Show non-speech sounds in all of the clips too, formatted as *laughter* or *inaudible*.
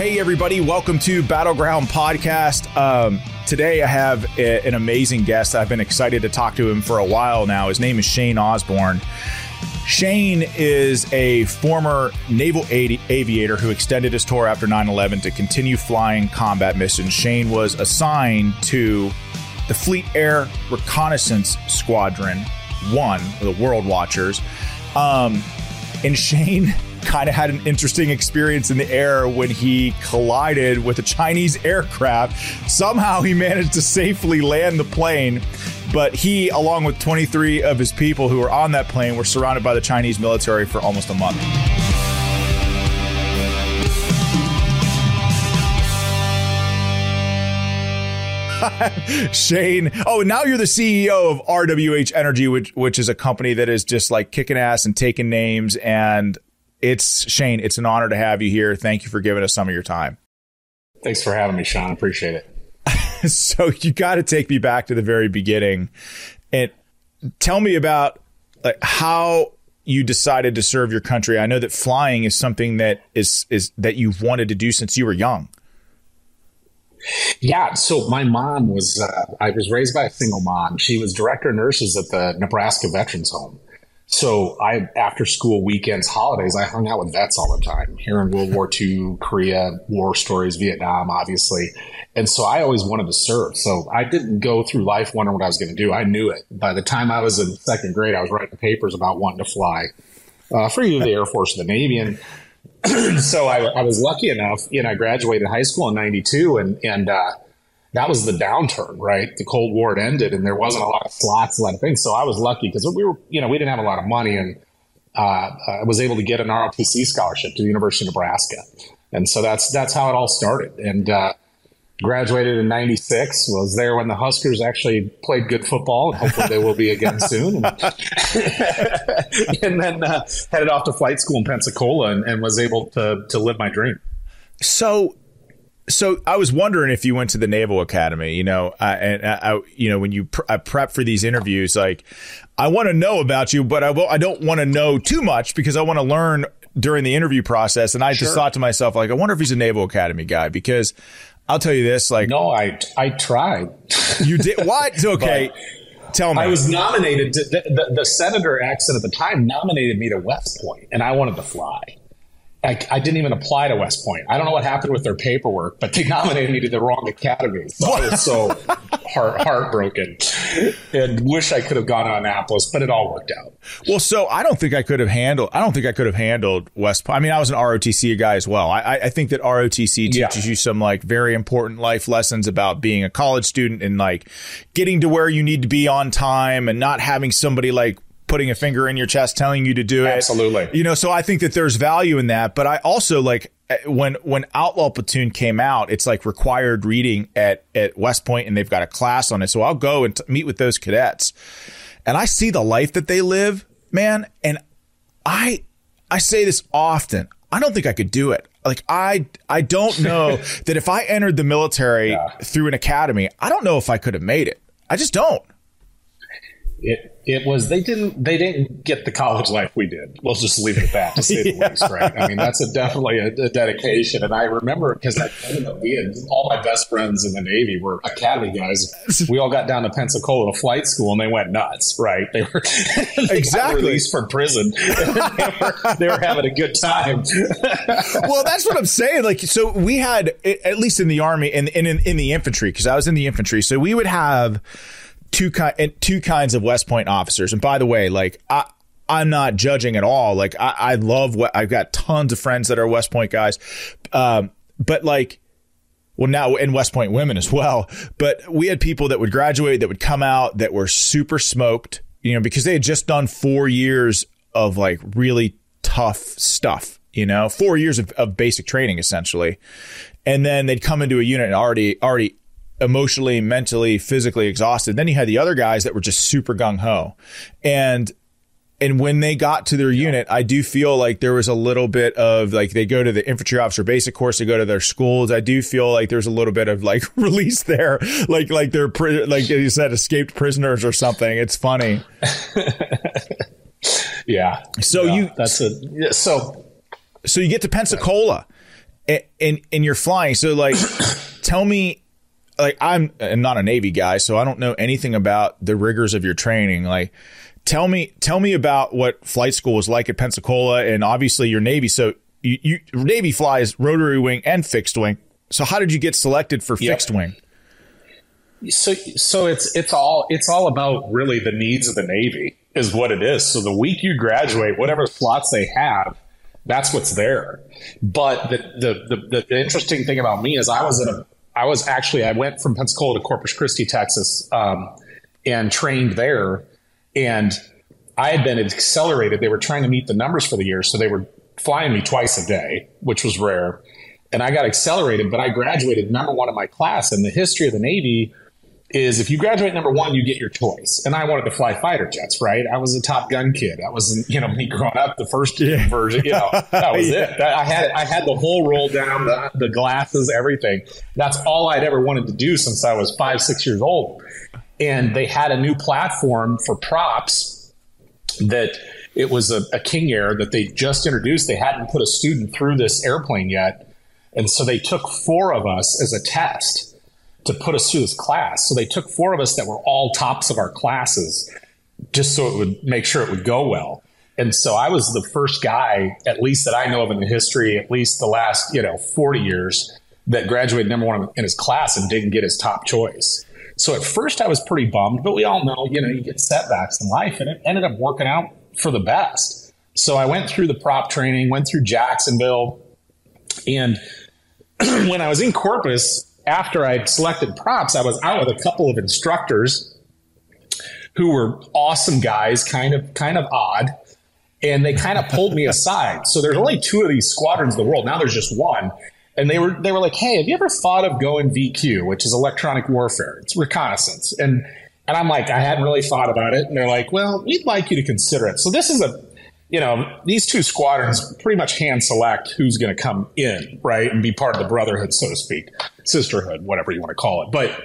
Hey, everybody, welcome to Battleground Podcast. Um, today, I have a, an amazing guest. I've been excited to talk to him for a while now. His name is Shane Osborn. Shane is a former naval aviator who extended his tour after 9 11 to continue flying combat missions. Shane was assigned to the Fleet Air Reconnaissance Squadron 1, the World Watchers. Um, and Shane *laughs* kind of had an interesting experience in the air when he collided with a Chinese aircraft. Somehow he managed to safely land the plane, but he, along with 23 of his people who were on that plane, were surrounded by the Chinese military for almost a month. *laughs* Shane. Oh, now you're the CEO of RWH Energy, which which is a company that is just like kicking ass and taking names. And it's Shane. It's an honor to have you here. Thank you for giving us some of your time. Thanks for having me, Sean. Appreciate it. *laughs* so you got to take me back to the very beginning and tell me about like how you decided to serve your country. I know that flying is something that is is that you've wanted to do since you were young. Yeah, so my mom was uh, I was raised by a single mom. She was director of nurses at the Nebraska Veterans Home. So I, after school weekends, holidays, I hung out with vets all the time, hearing World War II, Korea, war stories, Vietnam, obviously. And so I always wanted to serve. So I didn't go through life wondering what I was going to do. I knew it. By the time I was in second grade, I was writing papers about wanting to fly uh, for either the Air Force or the Navy. And *clears throat* so I, I, was lucky enough, you know, I graduated high school in 92 and, and, uh, that was the downturn, right? The Cold War had ended and there wasn't a lot of slots, a lot of things. So I was lucky because we were, you know, we didn't have a lot of money and uh, I was able to get an ROTC scholarship to the University of Nebraska. And so that's, that's how it all started. And, uh, graduated in 96 was there when the huskers actually played good football and hopefully they will be again *laughs* soon and, *laughs* and then uh, headed off to flight school in pensacola and, and was able to, to live my dream so so I was wondering if you went to the Naval Academy, you know, uh, and I, you know, when you pr- I prep for these interviews, like I want to know about you, but I will, I don't want to know too much because I want to learn during the interview process. And I sure. just thought to myself, like, I wonder if he's a Naval Academy guy because I'll tell you this, like, no, I, I tried. You did what? *laughs* Okay. Tell me. I was nominated to the, the, the senator Exon at the time nominated me to West Point and I wanted to fly. I, I, didn't even apply to West Point. I don't know what happened with their paperwork, but they *laughs* nominated me to the wrong academy. So I was so *laughs* heart, heartbroken and wish I could have gone to Annapolis, but it all worked out. Well, so I don't think I could have handled. I don't think I could have handled West. Point. I mean, I was an ROTC guy as well. I, I think that ROTC teaches yeah. you some like very important life lessons about being a college student and like getting to where you need to be on time and not having somebody like putting a finger in your chest telling you to do it. Absolutely. You know, so I think that there's value in that. But I also like eh, when when Outlaw Platoon came out, it's like required reading at at West Point, and they've got a class on it. So I'll go and t- meet with those cadets, and I see the life that they live, man. And I I say this often. I don't think I could do it. Like I I don't *laughs* know that if I entered the military yeah. through an academy, I don't know if I could have made it. I just don't. It it was they didn't they didn't get the college life we did. We'll just leave it at that to say yeah. the *laughs* least, right? I mean, that's a, definitely a, a, dedication. And I remember because I ended up being all my best friends in the Navy were academy guys. We all got down to Pensacola to flight school, and they went nuts, right? They were *laughs* they exactly released from prison. *laughs* they, were, they were having a good time. well, that's what I'm saying. Like, so we had at least in the army and in, in, in the infantry because I was in the infantry, so we would have two kind two kinds of West Point officers. And by the way, like I I'm not judging at all. Like I, I love what I've got tons of friends that are West Point guys. Um, but like well now in West Point women as well. But we had people that would graduate that would come out that were super smoked you know, because they had just done four years of like really tough stuff, you know, four years of, of basic training essentially. And then they'd come into a unit and already, already emotionally, mentally, physically exhausted. Then you had the other guys that were just super gung ho. And and when they got to their unit, I do feel like there was a little bit of like they go to the infantry officer basic course, they go to their schools. I do feel like there's a little bit of like *laughs* release there, like like they're pri- like you said, escaped prisoners or something. It's funny. *laughs* yeah. So Yeah, you that's it. Yeah, so so you get to Pensacola, and and, and you're flying. So like, *coughs* tell me. Like I'm, I'm not a Navy guy, so I don't know anything about the rigors of your training. Like, tell me tell me about what flight school was like at Pensacola and obviously your Navy. So you, you Navy flies rotary wing and fixed wing. So how did you get selected for Yep. fixed wing? so so it's it's all it's all about really the needs of the Navy is what it is. So the week you graduate, whatever slots they have, that's what's there. But the the the, the interesting thing about me is I was in a I was actually I went from Pensacola to Corpus Christi, Texas, um, and trained there. And I had been accelerated. They were trying to meet the numbers for the year, so they were flying me twice a day, which was rare. And I got accelerated, but I graduated number one in my class. And the history of the Navy is if you graduate number one, you get your choice. And I wanted to fly fighter jets, right? I was a Top Gun kid. I was, you know, *laughs* me growing up, the first version, you know, that was *laughs* it. That- I had, I had the whole roll down, the, the glasses, everything. That's all I'd ever wanted to do since I was five, six years old. And they had a new platform for props that it was a, a King Air that they just introduced. They hadn't put a student through this airplane yet. And so they took four of us as a test to put us through this class. So they took four of us that were all tops of our classes just so it would make sure it would go well. And so I was the first guy, at least that I know of in the history, at least the last, you know, 40 years, that graduated number one in his class and didn't get his top choice. So at first I was pretty bummed, but we all know, you know, you get setbacks in life and it ended up working out for the best. So I went through the prop training, went through Jacksonville, and *clears throat* when I was in Corpus, after I'd selected props, I was out with a couple of instructors who were awesome guys, kind of kind of odd, and they kind of pulled me aside. So there's only two of these squadrons in the world. Now there's just one. And they were they were like, "Hey, have you ever thought of going VQ, which is electronic warfare? It's reconnaissance." And and I'm like, I hadn't really thought about it. And they're like, "Well, we'd like you to consider it." So this is a you know, these two squadrons pretty much hand select who's going to come in, right, and be part of the brotherhood, so to speak, sisterhood, whatever you want to call it. But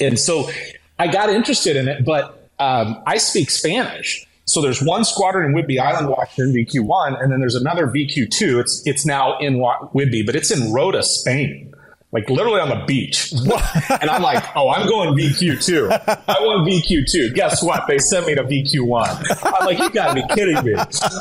and so I got interested in it, but um, I speak Spanish. So there's one squadron in Whidbey Island, Washington, VQ1, and then there's another VQ2. It's it's now in Whidbey, but it's in Rota, Spain, like literally on the beach. *laughs* and I'm like, oh, I'm going VQ2. I want VQ2. Guess what? They sent me to VQ1. I'm like, you got to be kidding me.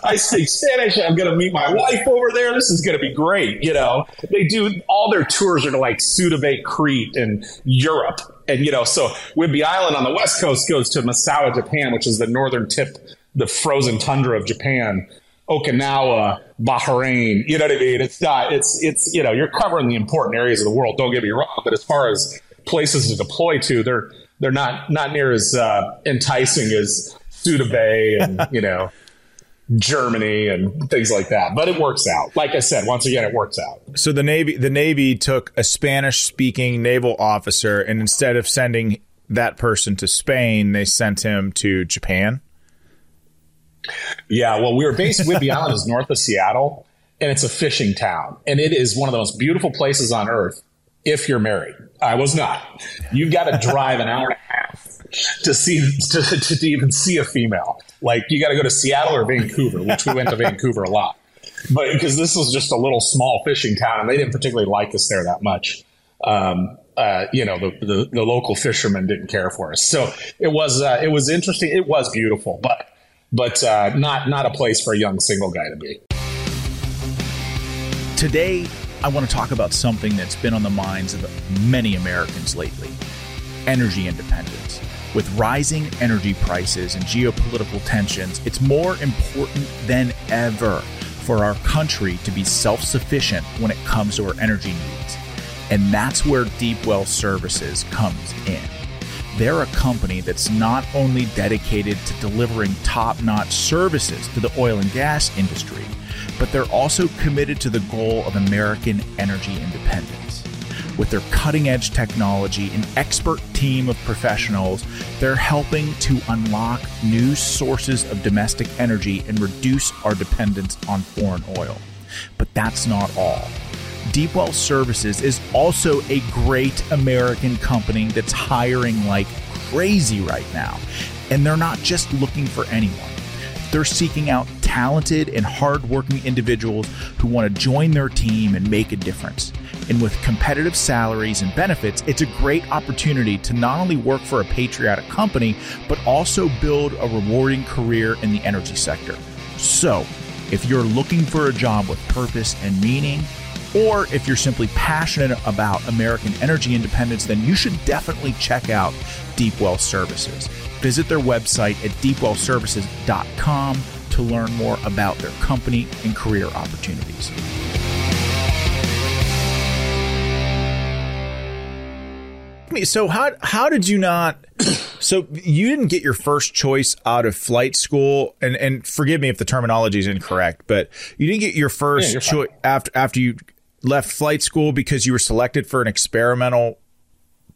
I speak Spanish. I'm going to meet my wife over there. This is going to be great. You know, they do all their tours are to like Souda Bay, Crete, and Europe. And, you know, so Whidbey Island on the west coast goes to Misawa, Japan, which is the northern tip, the frozen tundra of Japan. Okinawa, Bahrain, you know what I mean? It's not, it's, it's, you know, you're covering the important areas of the world. Don't get me wrong. But as far as places to deploy to, they're, they're not, not near as uh, enticing as Souda Bay and, *laughs* you know, Germany and things like that. But it works out. Like I said, once again, it works out. So the Navy the Navy took a Spanish speaking naval officer and instead of sending that person to Spain, they sent him to Japan. Yeah, well, we were based Whidbey *laughs* Island is north of Seattle, and it's a fishing town, and it is one of the most beautiful places on earth. If you're married, I was not. You've got to drive an hour and a half to see to, to, to even see a female. Like you got to go to Seattle or Vancouver, which we went to Vancouver a lot, but because this was just a little small fishing town, and they didn't particularly like us there that much. Um, uh, you know, the, the, the local fishermen didn't care for us, so it was uh, it was interesting. It was beautiful, but but uh, not not a place for a young single guy to be. Today, I want to talk about something that's been on the minds of many Americans lately energy independence. With rising energy prices and geopolitical tensions, it's more important than ever for our country to be self sufficient when it comes to our energy needs. And that's where Deep Well Services comes in. They're a company that's not only dedicated to delivering top notch services to the oil and gas industry, but they're also committed to the goal of American energy independence. With their cutting edge technology and expert team of professionals, they're helping to unlock new sources of domestic energy and reduce our dependence on foreign oil. But that's not all. Deepwell Services is also a great American company that's hiring like crazy right now. And they're not just looking for anyone. They're seeking out talented and hardworking individuals who want to join their team and make a difference. And with competitive salaries and benefits, it's a great opportunity to not only work for a patriotic company, but also build a rewarding career in the energy sector. So, if you're looking for a job with purpose and meaning, or if you're simply passionate about American energy independence, then you should definitely check out Deepwell Services. Visit their website at deepwellservices.com to learn more about their company and career opportunities. So how how did you not so you didn't get your first choice out of flight school and and forgive me if the terminology is incorrect, but you didn't get your first Yeah, choice after after you left flight school because you were selected for an experimental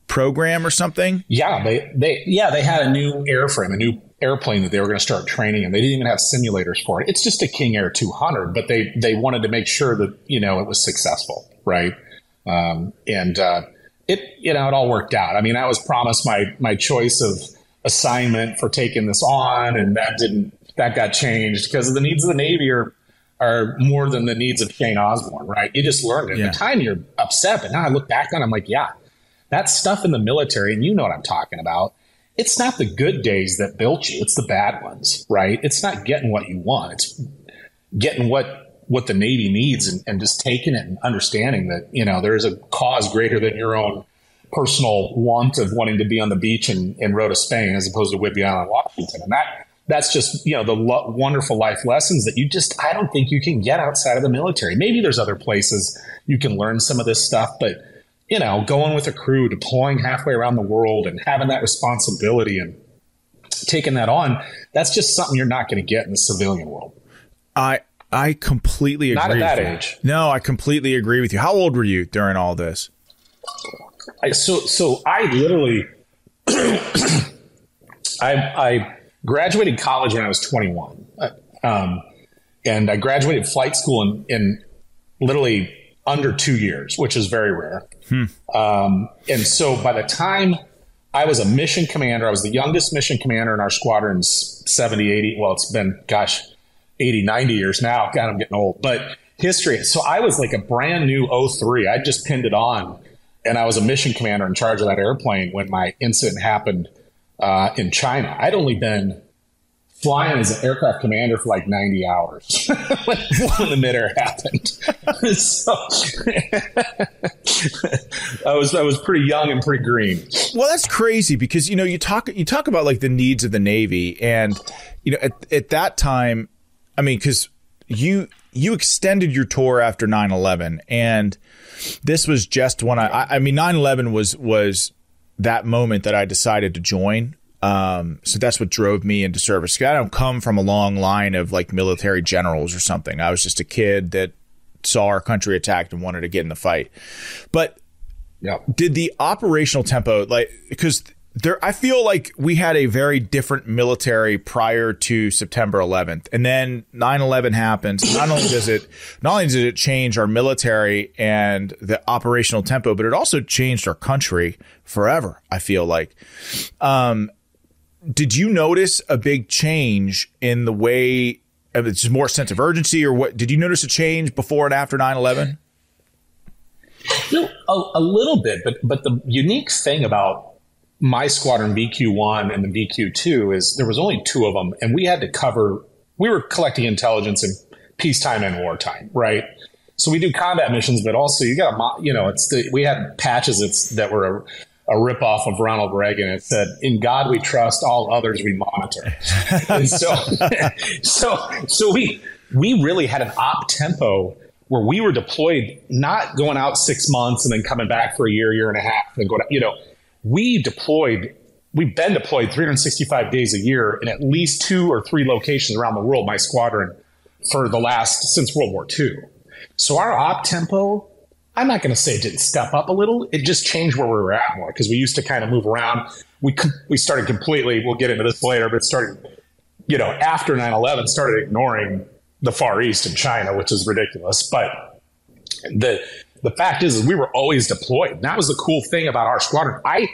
program or something? Yeah, they, they yeah they had a new airframe, a new airplane that they were going to start training, and they didn't even have simulators for it. It's just a King Air 200, but they they wanted to make sure that you know it was successful, right? Um, and uh, it you know it all worked out. I mean, I was promised my my choice of assignment for taking this on, and that didn't that got changed because of the needs of the Navy are are more than the needs of Shane Osborn, right? You just learned it. Yeah. At the time you're upset, but now I look back on, it, I'm like, yeah, that stuff in the military, and you know what I'm talking about. It's not the good days that built you; it's the bad ones, right? It's not getting what you want; it's getting what what the Navy needs, and, and just taking it and understanding that you know there is a cause greater than your own personal want of wanting to be on the beach in, in Rota, Spain, as opposed to Whidbey Island, Washington, and that that's just you know the lo- wonderful life lessons that you just I don't think you can get outside of the military. Maybe there's other places you can learn some of this stuff, but you know, going with a crew, deploying halfway around the world, and having that responsibility and taking that on, that's just something you're not going to get in the civilian world. I I completely agree. Not at that with you. age. No, I completely agree with you. How old were you during all this? I, so so I literally *clears throat* I I graduated college when I was 21. Uh, Um, and I graduated flight school in, in literally under two years, which is very rare. Um, and so by the time I was a mission commander, I was the youngest mission commander in our squadrons 70, 80. Well, it's been, gosh, 80, 90 years now. God, I'm getting old. But history. So I was like a brand new 03. I just pinned it on and I was a mission commander in charge of that airplane when my incident happened uh, in China. I'd only been flying as an aircraft commander for like 90 hours *laughs* when, the midair happened. *laughs* so *laughs* I was I was pretty young and pretty green. Well, that's crazy because you know you talk you talk about like the needs of the Navy, and you know at, at that time, I mean, because you you extended your tour after 9-11 and this was just when I, I mean 9-11 was was that moment that I decided to join. Um, so that's what drove me into service. I don't come from a long line of like military generals or something. I was just a kid that saw our country attacked and wanted to get in the fight. But Yeah. did the operational tempo like because there i feel like we had a very different military prior to september 11th and then 9-11 happens. Not only does it not only did it change our military and the operational tempo but it also changed our country forever i feel like. Um did you notice a big change in the way it's more sense of urgency or what did you notice a change before and after 9-11 No, a, a little bit, but but the unique thing about my squadron VQ one and the VQ two is there was only two of them, and we had to cover. We were collecting intelligence in peacetime and wartime, right? So we do combat missions, but also you got to, you know, it's the we had patches that were a, a ripoff of Ronald Reagan. It said, "In God we trust, all others we monitor." *laughs* and so, *laughs* so, so we we really had an op tempo where we were deployed, not going out six months and then coming back for a year, year and a half, and going, you know, we deployed we've been deployed 365 days a year in at least two or three locations around the world, my squadron, for the last since World War II. So our op tempo, I'm not going to say it didn't step up a little. It just changed where we were at more because we used to kind of move around. We we started completely. We'll get into this later, but started, you know, after 9/11, started ignoring the Far East and China, which is ridiculous. But the the fact is, is we were always deployed. And that was the cool thing about our squadron. I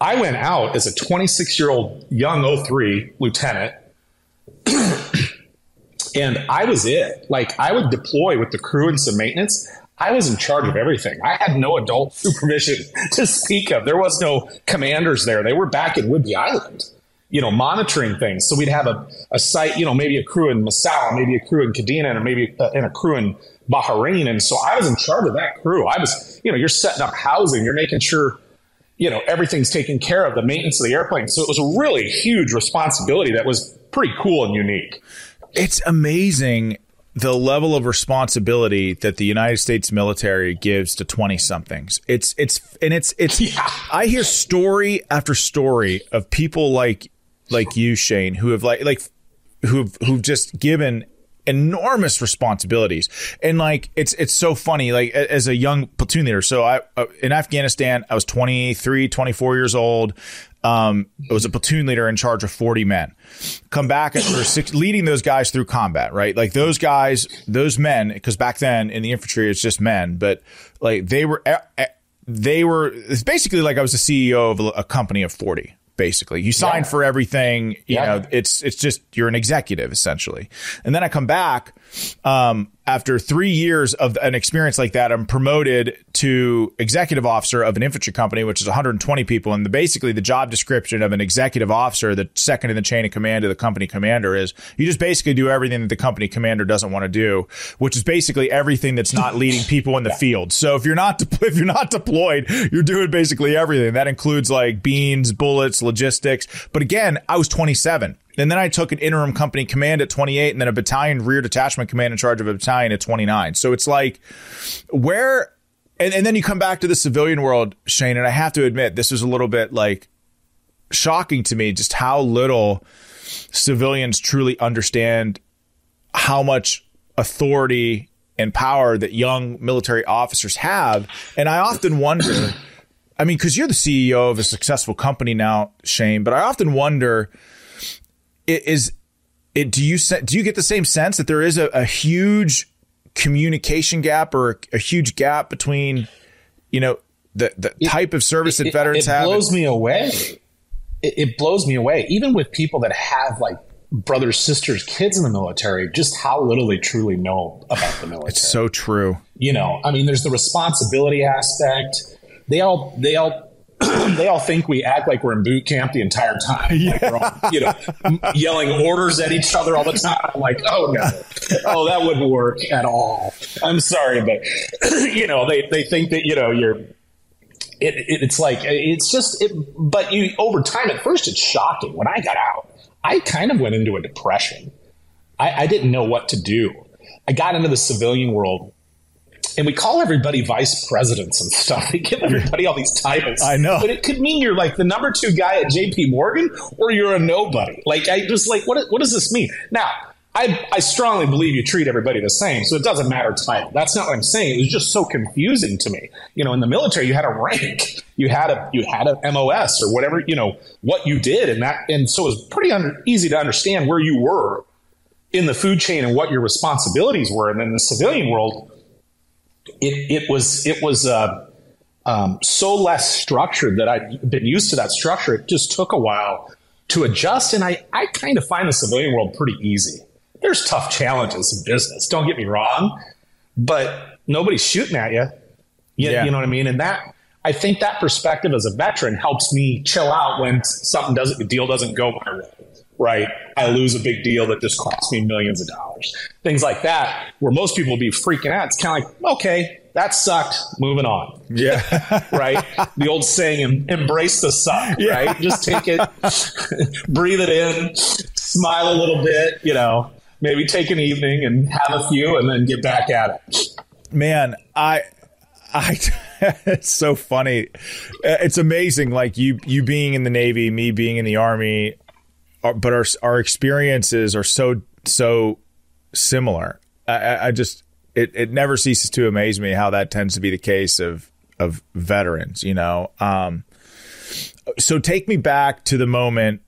I went out as a 26 year old young 03 lieutenant. *clears throat* and I was it. Like I would deploy with the crew and some maintenance. I was in charge of everything. I had no adult *laughs* supervision to speak of. There was no commanders there. They were back in Whidbey Island, you know, monitoring things. So we'd have a, a site, you know, maybe a crew in Misawa, maybe a crew in Kadena, and maybe a, and a crew in Bahrain. And so I was in charge of that crew. I was, you know, you're setting up housing, you're making sure, you know, everything's taken care of, the maintenance of the airplane. So it was a really huge responsibility that was pretty cool and unique. It's amazing the level of responsibility that the United States military gives to 20 somethings. It's it's and it's it's yeah. I hear story after story of people like like you Shane who have like like who've who've just given enormous responsibilities and like it's it's so funny like as a young platoon leader so i uh, in afghanistan i was 23 24 years old um, I was a platoon leader in charge of 40 men. Come back after six, leading those guys through combat, right? Like those guys, those men, because back then in the infantry, it's just men, but like they were, they were, it's basically like I was the CEO of a company of 40, basically. You sign yeah. for everything. You yeah. know, it's it's just you're an executive essentially. And then I come back um, after three years of an experience like that. I'm promoted to executive officer of an infantry company, which is 120 people. And the, basically, the job description of an executive officer, the second in the chain of command of the company commander, is you just basically do everything that the company commander doesn't want to do, which is basically everything that's not leading people in the *laughs* field. So if you're not de- *laughs* if you're not deployed, you're doing basically everything. That includes like beans, bullets, logistics. But again, I was 27. And then I took an interim company command at 28 and then a battalion rear detachment command in charge of a battalion at 29. So it's like where and, and then you come back to the civilian world, Shane, and I have to admit, this is a little bit like shocking to me just how little civilians truly understand how much authority and power that young military officers have. And I often wonder, I mean, because you're the CEO of a successful company now, Shane, but I often wonder is it, do you do you get the same sense that there is a, a huge communication gap or a, a huge gap between, you know, the, the it, type of service that veterans it have. It blows me away. It, it blows me away. Even with people that have like brothers, sisters, kids in the military, just how little they truly know about the military. It's so true. You know, I mean, there's the responsibility aspect. They all, they all *clears throat* they all think we act like we're in boot camp the entire time. Like we're all, you know, yelling orders at each other all the time. I'm like, oh no, oh that wouldn't work at all. I'm sorry, but *clears throat* you know, they they think that you know you're. It, it, it's like it's just, it, but you over time. At first, it's shocking. When I got out, I kind of went into a depression. I, I didn't know what to do. I got into the civilian world and we call everybody vice presidents and stuff. *laughs* We give everybody all these titles. I know, but it could mean you're like the number two guy at J.P. Morgan, or you're a nobody. Like I just like what what does this mean? Now, I I strongly believe you treat everybody the same, so it doesn't matter title. That's not what I'm saying. It was just so confusing to me. You know, in the military, you had a rank, you had a you had a MOS or whatever. You know what you did, and that and so it was pretty under, easy to understand where you were in the food chain and what your responsibilities were. And then the civilian world it, it was it was uh, um, so less structured that I'd been used to that structure. It just took a while to adjust, and I I kind of find the civilian world pretty easy. There's tough challenges in business. Don't get me wrong, but nobody's shooting at you. You, yeah. you know what I mean? And that I think that perspective as a veteran helps me chill out when something doesn't the deal doesn't go my way right? I lose a big deal that just costs me millions of dollars. Things like that, where most people will be freaking out. It's kind of like, okay, that sucked. Moving on. Yeah. *laughs* right. The old saying, embrace the suck, yeah. right? Just take it, *laughs* breathe it in, smile a little bit, you know, maybe take an evening and have a few and then get back at it. Man, I, I *laughs* it's so funny. Uh, It's amazing. Like you you being in the Navy, me being in the Army, but our our experiences are so so similar. I- I, just it it never ceases to amaze me how that tends to be the case of of veterans. You know. Um, so take me back to the moment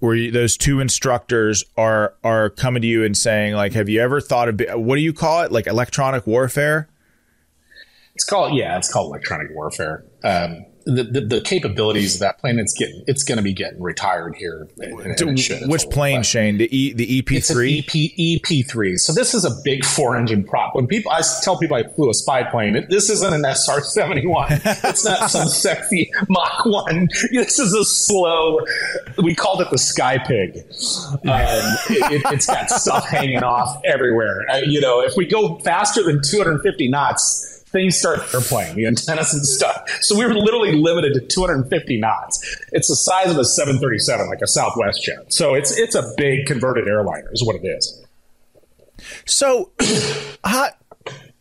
where you, those two instructors are are coming to you and saying like, "Have you ever thought of what do you call it? Like electronic warfare?" It's called yeah, it's called electronic warfare. Um, the, the the capabilities of that plane, it's getting it's going to be getting retired here. and- and. Which plane, Shane? The E the EP three. EP EP3. So this is a big four engine prop. When people, I tell people I flew a spy plane. It, this isn't an SR seventy one. It's not some *laughs* sexy Mach one. This is a slow. We called it the Sky Pig. Um, it, it, it's got stuff hanging off everywhere. Uh, you know, if we go faster than two hundred and fifty knots. Things start airplane, the *laughs* antennas and stuff. So we were literally limited to 250 knots. It's the size of a 737, like a Southwest jet. So it's it's a big converted airliner, is what it is. So, *coughs* how,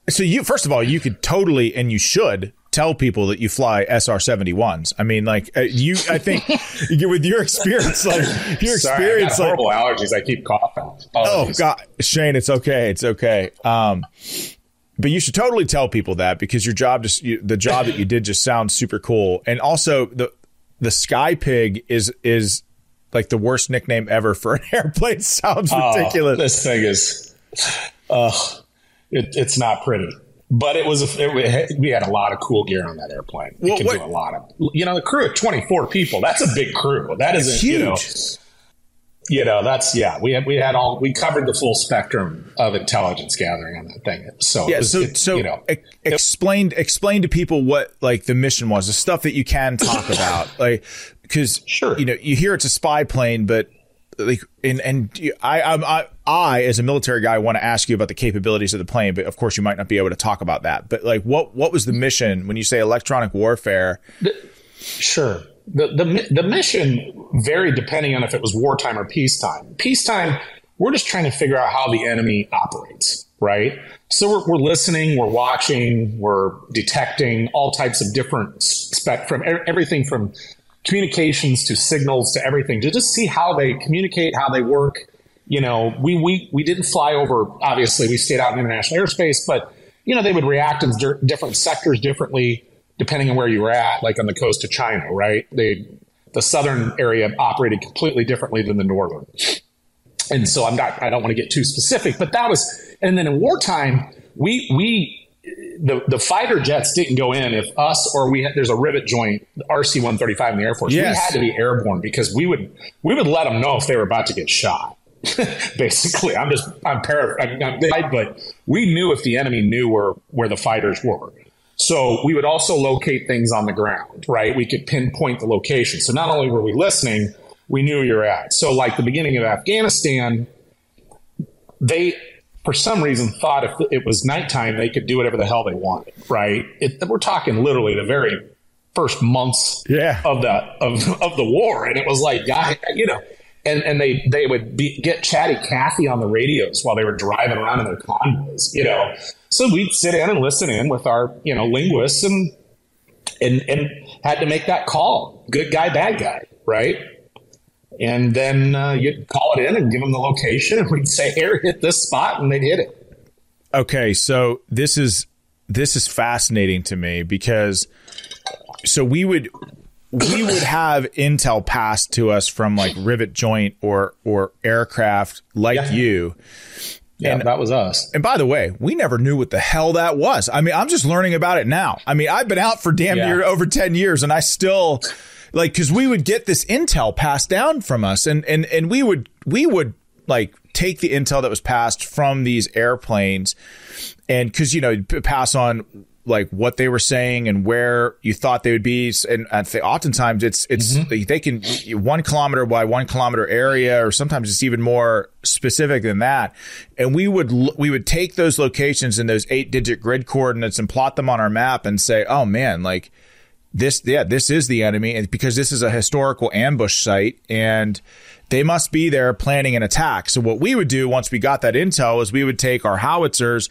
so you first of all, you could totally and you should tell people that you fly SR seventy ones. I mean, like uh, you, I think *laughs* with your experience, like *laughs* your Sorry, experience, I got like horrible allergies. I keep coughing. oh god, Shane, it's okay, it's okay. Um, but you should totally tell people that because your job just you, the job that you did just sounds super cool, and also the the Sky Pig is is like the worst nickname ever for an *laughs* airplane. Sounds Oh, ridiculous. this thing is, uh, it, it's not pretty. But it was it, we had a lot of cool gear on that airplane. We Well, could what- do a lot of you know the crew of twenty four people. That's a big crew. That isn't It's you know huge. You know that's yeah we had we had all we covered the full spectrum of intelligence gathering on that thing. So Yeah, was- so it- so you know e- explain explain to people what like the mission was, the stuff that you can talk *laughs* about, like because Sure. you know you hear it's a spy plane, but like and and I I I as a military guy want to ask you about the capabilities of the plane, but of course you might not be able to talk about that. But like what what was the mission when you say electronic warfare? Sure. The, the the mission varied depending on if it was wartime or peacetime. Peacetime, we're just trying to figure out how the enemy operates, right? So we're, we're listening, we're watching, we're detecting all types of different spectrum, e- everything from communications to signals to everything to just see how they communicate, how they work. You know, we we we didn't fly over. Obviously, we stayed out in international airspace, but you know they would react in di- different sectors differently depending on where you were at. Like on the coast of China, right? They the southern area operated completely differently than the northern. And so I'm not. I don't want to get too specific, but that was. And then in wartime, we we the the fighter jets didn't go in if us or we had, there's a rivet joint RC 135 in the Air Force. Yes. We had to be airborne because we would we would let them know if they were about to get shot. *laughs* Basically, I'm just I'm paraphrasing, but we knew if the enemy knew where where the fighters were. So we would also locate things on the ground, right? We could pinpoint the location. So not only were we listening, we knew where you're at. So like the beginning of Afghanistan, they for some reason thought if it was nighttime they could do whatever the hell they wanted right it, we're talking literally the very first months Yeah. of the of, of the war and it was like guy you know and and they they would be, get chatty Cathy on the radios while they were driving around in their convoys you know so we'd sit in and listen in with our you know linguists and and and had to make that call good guy bad guy right and then uh, you'd call it in and give them the location, *laughs* and we'd say, "Here, hit this spot," and they'd hit it. Okay, so this is this is fascinating to me because so we would we would have intel passed to us from like rivet joint or or aircraft like Yeah. you. Yeah, And- that was us. And by the way, we never knew what the hell that was. I mean, I'm just learning about it now. I mean, I've been out for damn Yeah. near over 10 years and I still like cuz we would get this intel passed down from us and and and we would we would like take the intel that was passed from these airplanes and cuz you know pass on like what they were saying and where you thought they would be. And, and th- oftentimes it's it's mm-hmm. they can one kilometer by one kilometer area or sometimes it's even more specific than that. And we would we would take those locations and those eight digit grid coordinates and plot them on our map and say oh man like this yeah this is the enemy. And because this is a historical ambush site and they must be there planning an attack so what we would do once we got that intel is we would take our howitzers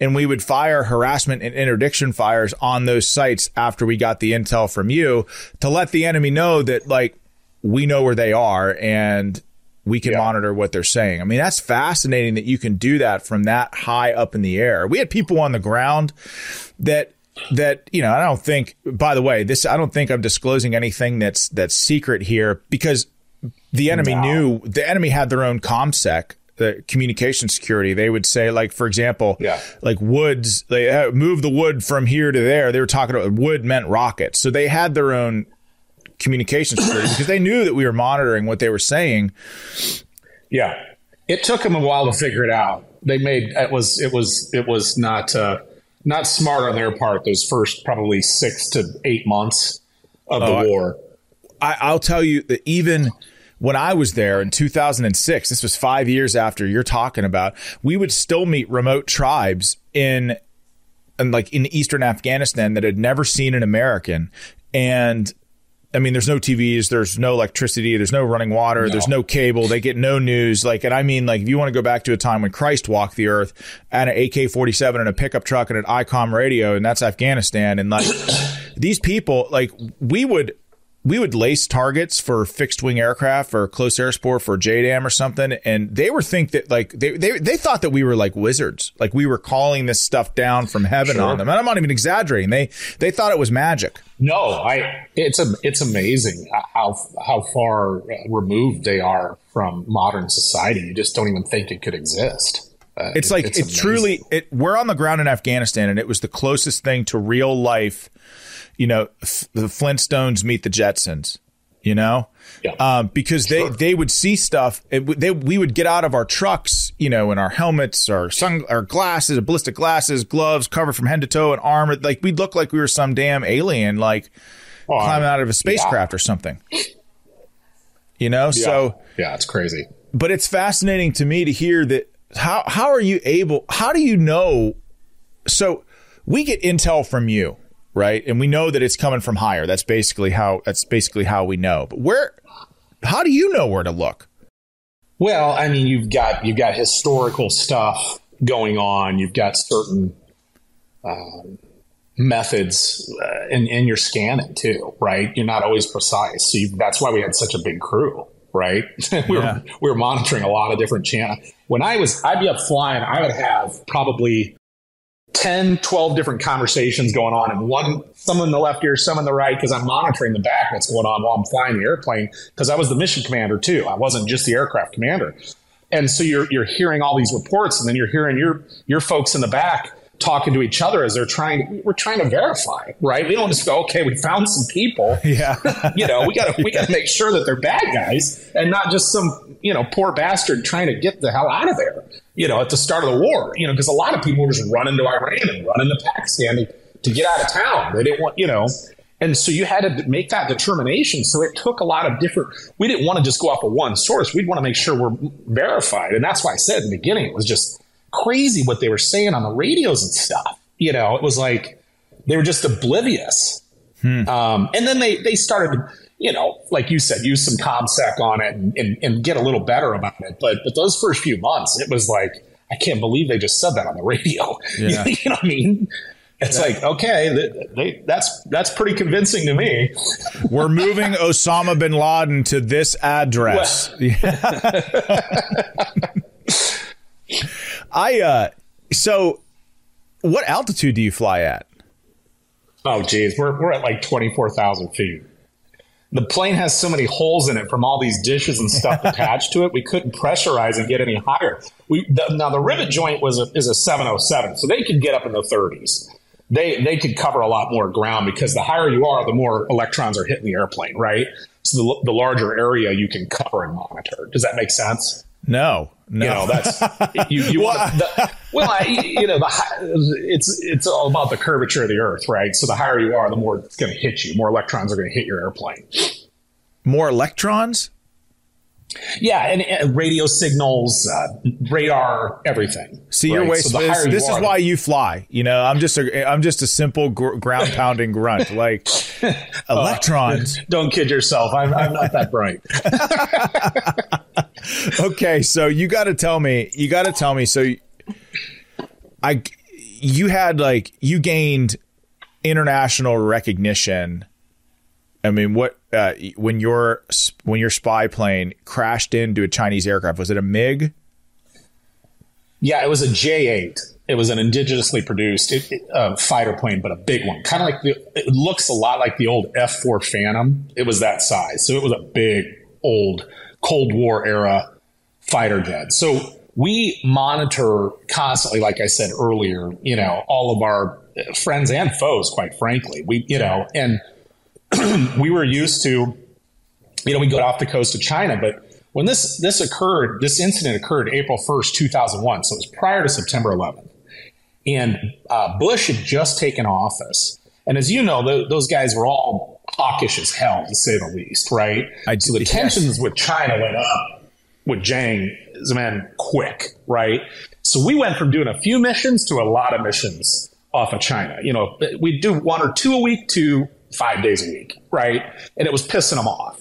and we would fire harassment and interdiction fires on those sites after we got the intel from you to let the enemy know that like we know where they are and we can yeah. monitor what they're saying. I mean, that's fascinating that you can do that from that high up in the air. We had people on the ground that that you know i don't think by the way this i don't think i'm disclosing anything that's that's secret here because the enemy no. knew the enemy had their own comsec the communication security they would say like for example yeah. like woods they uh, move the wood from here to there they were talking about wood meant rockets so they had their own communication security because they knew that we were monitoring what they were saying yeah it took them a while to figure it out they made it was it was it was not uh not smart on their part those first probably six to eight months of the oh, war. I, I'll tell you that even when I was there in 2006, this was five years after you're talking about, we would still meet remote tribes in, in like in eastern Afghanistan that had never seen an American. And I mean, there's no TVs, there's no electricity, there's no running water, no. there's no cable. They get no news. Like, and I mean, like, if you want to go back to a time when Christ walked the earth at an AK 47 and a pickup truck and an ICOM radio, and that's Afghanistan. And like, *coughs* these people, like, we would we would lase targets for fixed wing aircraft or close air support for JDAM or something. And they were think that like they, they, they thought that we were like wizards. Like we were calling this stuff down from heaven sure. on them. And I'm not even exaggerating. They, they thought it was magic. No, I, it's a, it's amazing how, how far removed they are from modern society. You just don't even think it could exist. Uh, it's like it's, it's truly it, we're on the ground in Afghanistan and it was the closest thing to real life you know, f- the Flintstones meet the Jetsons, you know? Yeah. Um, because sure. they, they would see stuff. It, they, we would get out of our trucks, you know, in our helmets, our sun, our glasses, ballistic glasses, gloves, covered from head to toe, and armor. Like we'd look like we were some damn alien, like oh, climbing out of a spacecraft yeah. or something. You know, yeah. so yeah, it's crazy. But it's fascinating to me to hear that. How how are you able? How do you know? So we get intel from you right? And we know that it's coming from higher. That's basically how that's basically how we know. But where how do you know where to look? Well, I mean, you've got you've got historical stuff going on. You've got certain um, methods, uh, and and you're scanning too, right? You're not always precise. So that's why we had such a big crew, right? *laughs* we yeah. were we were monitoring a lot of different channels. When I was, I'd be up flying. I would have probably 10, 12 different conversations going on and one, some in the left ear, some in the right, because I'm monitoring the back what's going on while I'm flying the airplane. Because I was the mission commander too. I wasn't just the aircraft commander. And so you're you're hearing all these reports, and then you're hearing your your folks in the back talking to each other as they're trying we're trying to verify right we don't just go okay we found some people *laughs* yeah *laughs* you know we got to we got to make sure that they're bad guys and not just some you know poor bastard trying to get the hell out of there you know at the start of the war you know because a lot of people were just running to iran and running to pakistan to, get out of town they didn't want you know and so you had to make that determination. So it took a lot of different, we didn't want to just go off of one source. We'd want to make sure we're verified. And that's why I said in the beginning, it was just crazy what they were saying on the radios and stuff. You know, it was like they were just oblivious. Hmm. Um, and then they they started, you know, like you said, use some ComSec on it and, and, and, get a little better about it. But but those first few months, it was like I can't believe they just said that on the radio. *laughs* Yeah. you know what I mean? It's yeah. like okay, they, they, that's that's pretty convincing to me. *laughs* We're moving Osama bin Laden to this address. Well, *laughs* I uh so what altitude do you fly at? Oh geez, we're we're at like twenty four thousand feet. The plane has so many holes in it from all these dishes and stuff *laughs* attached to it. We couldn't pressurize and get any higher. We the, now the rivet joint was a, is a seven oh seven, so they could get up in the thirties. They they could cover a lot more ground because the higher you are, the more electrons are hitting the airplane, right? So the, the larger area you can cover and monitor. Does that make sense? No, no. You know, that's *laughs* you. you want the, well, I, you know, the, it's it's all about the curvature of the Earth, right? So the higher you are, the more it's going to hit you. More electrons are going to hit your airplane. More electrons? Yeah, and, and radio signals, uh, radar, everything. See, your right? way. So this you this is are- why you fly. You know, I'm just a I'm just a simple gr- ground pounding grunt. *laughs* Like electrons. Don't kid yourself. I'm, I'm not that bright. *laughs* okay, so you got to tell me. You got to tell me. So, I, you had like you gained international recognition. I mean, what uh, when your when your spy plane crashed into a Chinese aircraft? Was it a MiG? Yeah, it was a J8. It was an indigenously produced it, it, uh, fighter plane, but a big one. Kind of like the, it looks a lot like the old F4 Phantom. It was that size. So it was a big, old Cold War era fighter jets. So we monitor constantly, like I said earlier, you know, all of our friends and foes, quite frankly. We, you know, and *clears throat* we were used to, you know, we go off the coast of China, but when this this occurred, this incident occurred April first, two thousand one, so it was prior to September 11th, and uh, Bush had just taken office, and as you know, th- those guys were all hawkish as hell, to say the least, right? I so the yes. tensions with China went up with Jiang Zemin quick, right? So we went from doing a few missions to a lot of missions off of China. You know, we do one or two a week to five days a week, right? And it was pissing them off.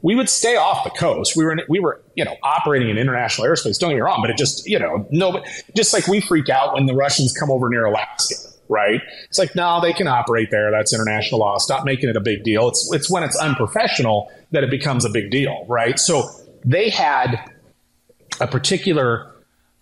We would stay off the coast. We were, in, we were, you know, operating in international airspace. Don't get me wrong, but it just, you know, no, just like we freak out when the Russians come over near Alaska, right? It's like, no, they can operate there. That's international law. Stop making it a big deal. It's, it's when it's unprofessional that it becomes a big deal, right? So they had a particular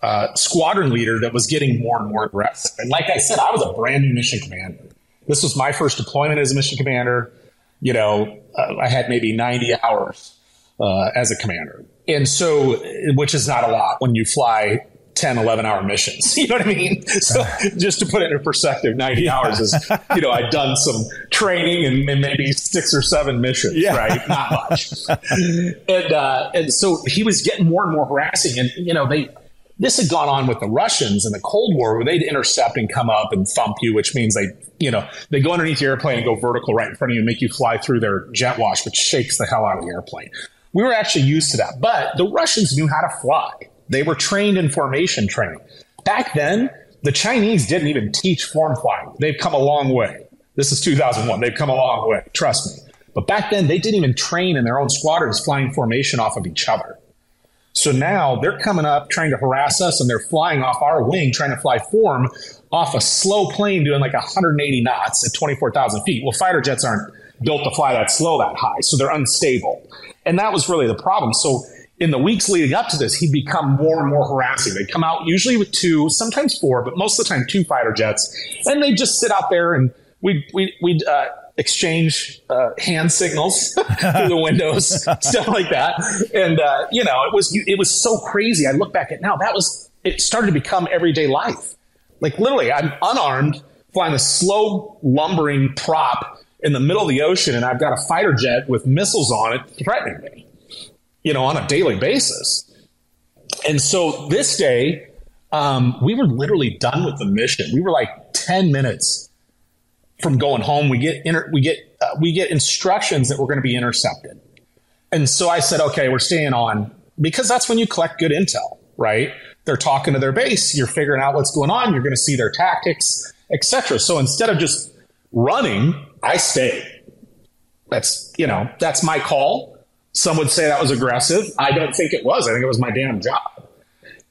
uh, squadron leader that was getting more and more aggressive. And like I said, I was a brand new mission commander. This was my first deployment as a mission commander. You know, uh, I had maybe 90 hours uh, as a commander. And so, which is not a lot when you fly 10, 11 hour missions. *laughs* You know what I mean? So *laughs* just to put it in perspective, 90 hours is, you know, I'd done some training and, and maybe six or seven missions, Yeah. right? Not much. *laughs* and, uh, and so he was getting more and more harassing. And, you know, they, this had gone on with the Russians in the Cold War where they'd intercept and come up and thump you, which means they, you know, they go underneath your airplane and go vertical right in front of you and make you fly through their jet wash, which shakes the hell out of the airplane. We were actually used to that, but the Russians knew how to fly. They were trained in formation training. Back then, the Chinese didn't even teach form flying. They've come a long way. This is 2001. They've come a long way. Trust me. But back then, they didn't even train in their own squadrons flying formation off of each other. So now they're coming up trying to harass us and they're flying off our wing, trying to fly form off a slow plane doing like 180 knots at 24,000 feet. Well, fighter jets aren't built to fly that slow that high, so they're unstable. And that was really the problem. So in the weeks leading up to this, he'd become more and more harassing. They'd come out usually with two, sometimes four, but most of the time two fighter jets, and they'd just sit out there and we'd, we'd, we'd uh, exchange uh, hand signals *laughs* through the windows, *laughs* stuff like that. And uh, you know, it was it was so crazy. I look back at now, that was it started to become everyday life. Like literally, I'm unarmed, flying a slow lumbering prop in the middle of the ocean, and I've got a fighter jet with missiles on it threatening me. You know, on a daily basis. And so this day, um, we were literally done with the mission. We were like ten minutes from going home. We get inter- we get uh, we get instructions that we're going to be intercepted. And so I said, okay, we're staying on because that's when you collect good intel, right? They're talking to their base. You're figuring out what's going on. You're going to see their tactics, etc. So instead of just running, I stay. That's you know that's my call. Some would say that was aggressive. I don't think it was. I think it was my damn job.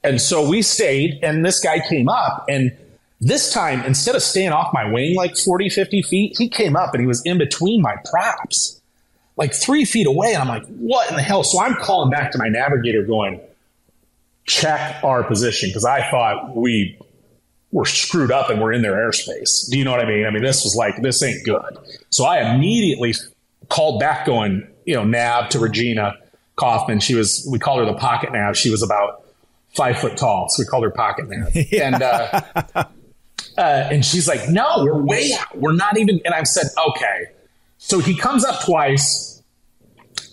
And so we stayed, and this guy came up, and this time, instead of staying off my wing like 40, 50 feet, he came up and he was in between my props, like three feet away. And I'm like, what in the hell? So I'm calling back to my navigator going, check our position because I thought we were screwed up and we're in their airspace. Do you know what I mean? I mean, this was like, this ain't good. So I immediately called back going, you know, nab to Regina Kaufman. She was, we called her the pocket nav. She was about five foot tall. So we called her pocket nav. *laughs* And, uh, uh, and she's like, no, we're way out. We're not even. And I've said, okay. So he comes up twice.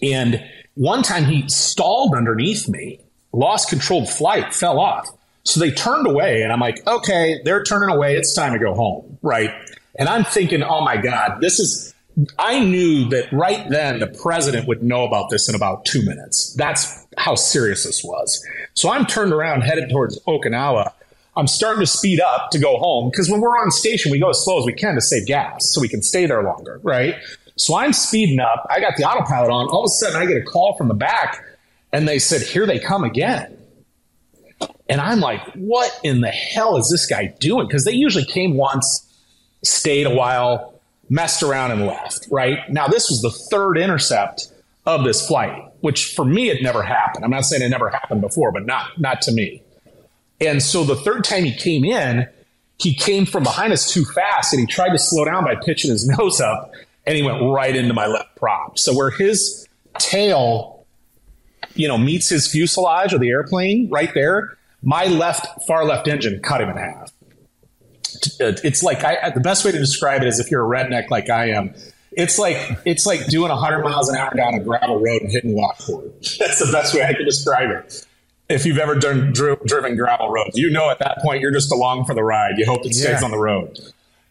And one time he stalled underneath me, lost controlled flight, fell off. So they turned away. And I'm like, okay, they're turning away. It's time to go home. Right. And I'm thinking, oh my God, this is, I knew that right then the president would know about this in about two minutes. That's how serious this was. So I'm turned around, headed towards Okinawa. I'm starting to speed up to go home because when we're on station, we go as slow as we can to save gas so we can stay there longer, right? So I'm speeding up. I got the autopilot on. All of a sudden, I get a call from the back, and they said, Here they come again. And I'm like, What in the hell is this guy doing? Because they usually came once, stayed a while, messed around, and left, right? Now, this was the third intercept of this flight, which for me, it never happened. I'm not saying it never happened before, but not, not to me. And so the third time he came in, he came from behind us too fast and he tried to slow down by pitching his *laughs* nose up and he went right into my left prop. So where his tail, you know, meets his fuselage of the airplane right there, my left, far left engine cut him in half. Uh, it's like I, the best way to describe it is if you're a redneck like I am. It's like it's like doing 100 miles an hour down a gravel road and hitting washboard. *laughs* That's the best way I can describe it. If you've ever done dri- driven gravel roads, you know at that point you're just along for the ride. You hope it stays Yeah. on the road.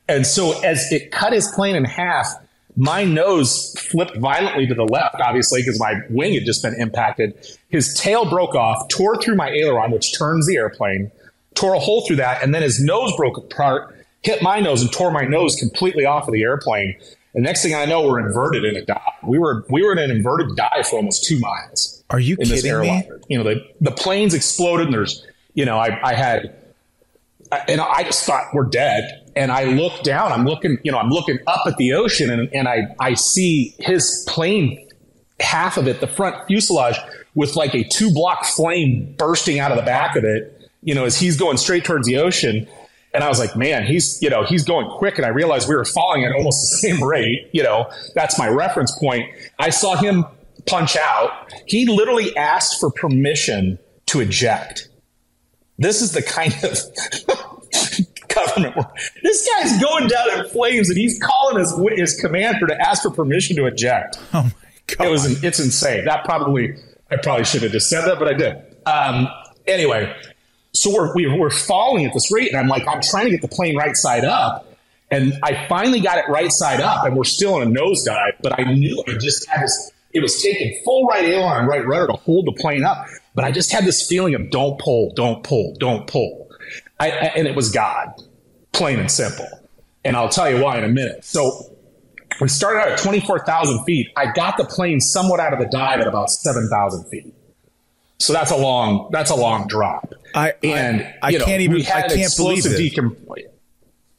And so as it cut his plane in half, my nose flipped violently to the left, obviously, because my wing had just been impacted. His tail broke off, tore through my aileron, which turns the airplane, tore a hole through that, and then his nose broke apart, hit my nose, and tore my nose completely off of the airplane. And next thing I know, we're inverted in a dive. We were we were in an inverted dive for almost two miles Are you in this kidding me? You know, the the planes exploded, and there's, you know, I, I had, and I just thought we're dead. And I look down, I'm looking, you know, I'm looking up at the ocean, and, and I I see his plane, half of it, the front fuselage, with like a two block flame bursting out of the back of it. You know, as he's going straight towards the ocean. And I was like, man, he's, you know, he's going quick. And I realized we were falling at almost the same *laughs* rate. You know, that's my reference point. I saw him punch out. He literally asked for permission to eject. This is the kind of *laughs* government. where- This guy's going down in flames and he's calling his, his commander to ask for permission to eject. Oh my god! It was it's insane. That probably I probably should have just said that, but I did. Um, anyway, so we're we, we're falling at this rate, and I'm like I'm trying to get the plane right side up, and I finally got it right side up, and we're still in a nosedive. But I knew I just had this. It was taking full right aileron and right rudder to hold the plane up, but I just had this feeling of don't pull, don't pull, don't pull. I, I, and it was God, plain and simple. And I'll tell you why in a minute. So we started out at 24,000 feet. I got the plane somewhat out of the dive at about 7,000 feet. So that's a long, that's a long drop. I- and I- I know, can't even- we had I can't believe it. decom-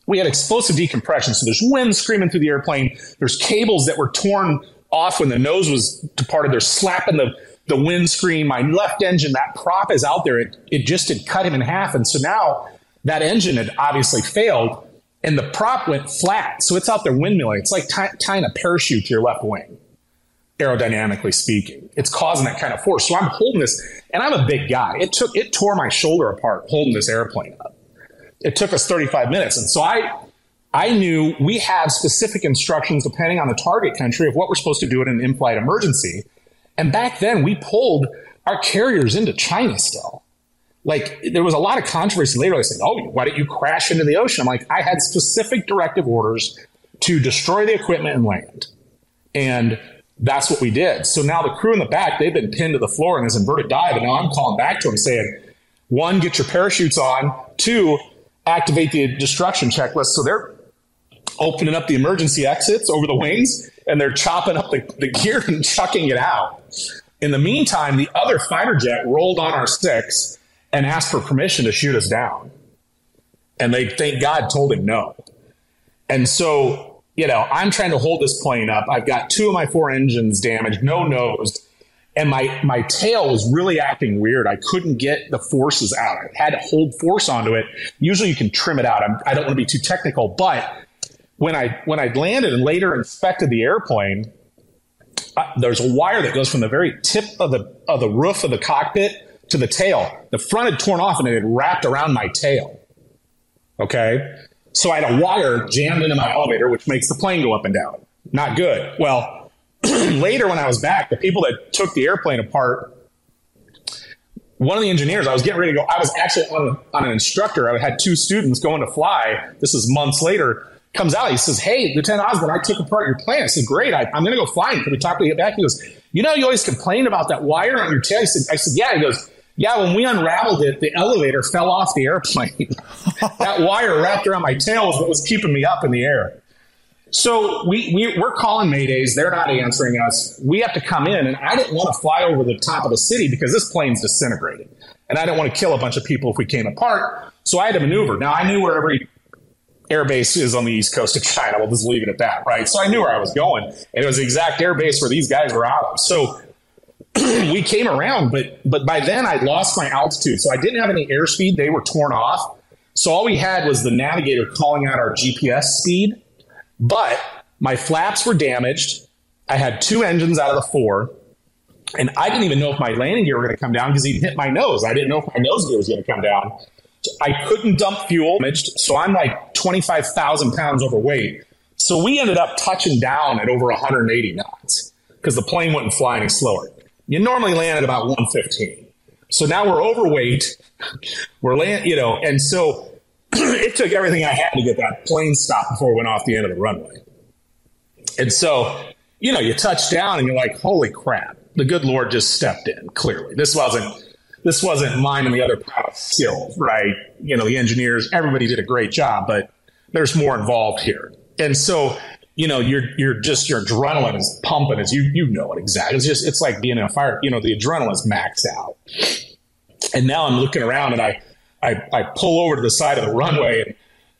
we had explosive decompression. So there's wind screaming through the airplane. There's cables that were torn off when the nose was departed. They're slapping the, the windscreen. My left engine, that prop is out there. It, it just had cut him in half. And so now that engine had obviously failed and the prop went flat. So it's out there windmilling. It's like ti- tying a parachute to your left wing, aerodynamically speaking. It's causing that kind of force. So I'm holding this, and I'm a big guy. It took, it tore my shoulder apart holding this airplane up it took us 35 minutes. And so I, I knew we have specific instructions depending on the target country of what we're supposed to do in an in-flight emergency. And back then we pulled our carriers into China still. Like there was a lot of controversy later. They said, "Oh, why didn't you crash into the ocean?" I'm like, I had specific directive orders to destroy the equipment and land, and that's what we did. So now the crew in the back, they've been pinned to the floor in this inverted dive, and now I'm calling back to them saying, one, get your parachutes on. Two, activate the destruction checklist. So they're opening up the emergency exits over the wings and they're chopping up the, the gear and *laughs* chucking it out. In the meantime, the other fighter jet rolled on our six and asked for permission to shoot us down. And they, thank God, told him no. And so, you know, I'm trying to hold this plane up. I've got two of my four engines damaged, no nose and my my tail was really acting weird. I couldn't get the forces out. I had to hold force onto it. Usually, you can trim it out. I'm, I don't want to be too technical, but when I when I landed and later inspected the airplane, uh, there's a wire that goes from the very tip of the of the roof of the cockpit to the tail. The front had torn off and it had wrapped around my tail. Okay, so I had a wire jammed into my elevator, which makes the plane go up and down. Not good. Well *clears throat* later when I was back, the people that took the airplane apart, one of the engineers, I was getting ready to go. I was actually on, on an instructor. I had two students going to fly. This is months later. comes out. He says, "Hey, Lieutenant Osborn, I took apart your plane." I said, "Great, I, am going to go find. Can we talk to you back?" He goes, "You know, you always complain about that wire on your tail." I said, "I said, yeah." He goes, "Yeah, when we unraveled it, the elevator fell off the airplane. *laughs* that wire wrapped around my tail was what was keeping me up in the air." So we, we we're calling maydays. They're not answering us. We have to come in, and I didn't want to fly over the top of the city because this plane's disintegrated, and I didn't want to kill a bunch of people if we came apart. So I had to maneuver. Now I knew where every airbase is on the east coast of China. We'll just leave it at that, right? So I knew where I was going, and it was the exact airbase where these guys were out of. So *clears throat* we came around, but but by then I'd lost my altitude, so I didn't have any airspeed. They were torn off, so all we had was the navigator calling out our GPS speed. But my flaps were damaged. I had two engines out of the four. And I didn't even know if my landing gear were going to come down because he'd hit my nose. I didn't know if my nose gear was going to come down. I couldn't dump fuel, so I'm like 25,000 pounds overweight. So we ended up touching down at over 180 knots because the plane wouldn't fly any slower. You normally land at about 115. So now we're overweight. We're land, you know, and so *clears throat* it took everything I had to get that plane stopped before we went off the end of the runway. And so, you know, you touch down and you're like, holy crap, the good Lord just stepped in, clearly. This wasn't this wasn't mine and the other pilot's skill, right? You know, the engineers, everybody did a great job, but there's more involved here. And so, you know, you're you're just your adrenaline is pumping as you you know it exactly. It's just it's like being in a fire, you know, the adrenaline is maxed out. And now I'm looking around and I I, I pull over to the side of the runway and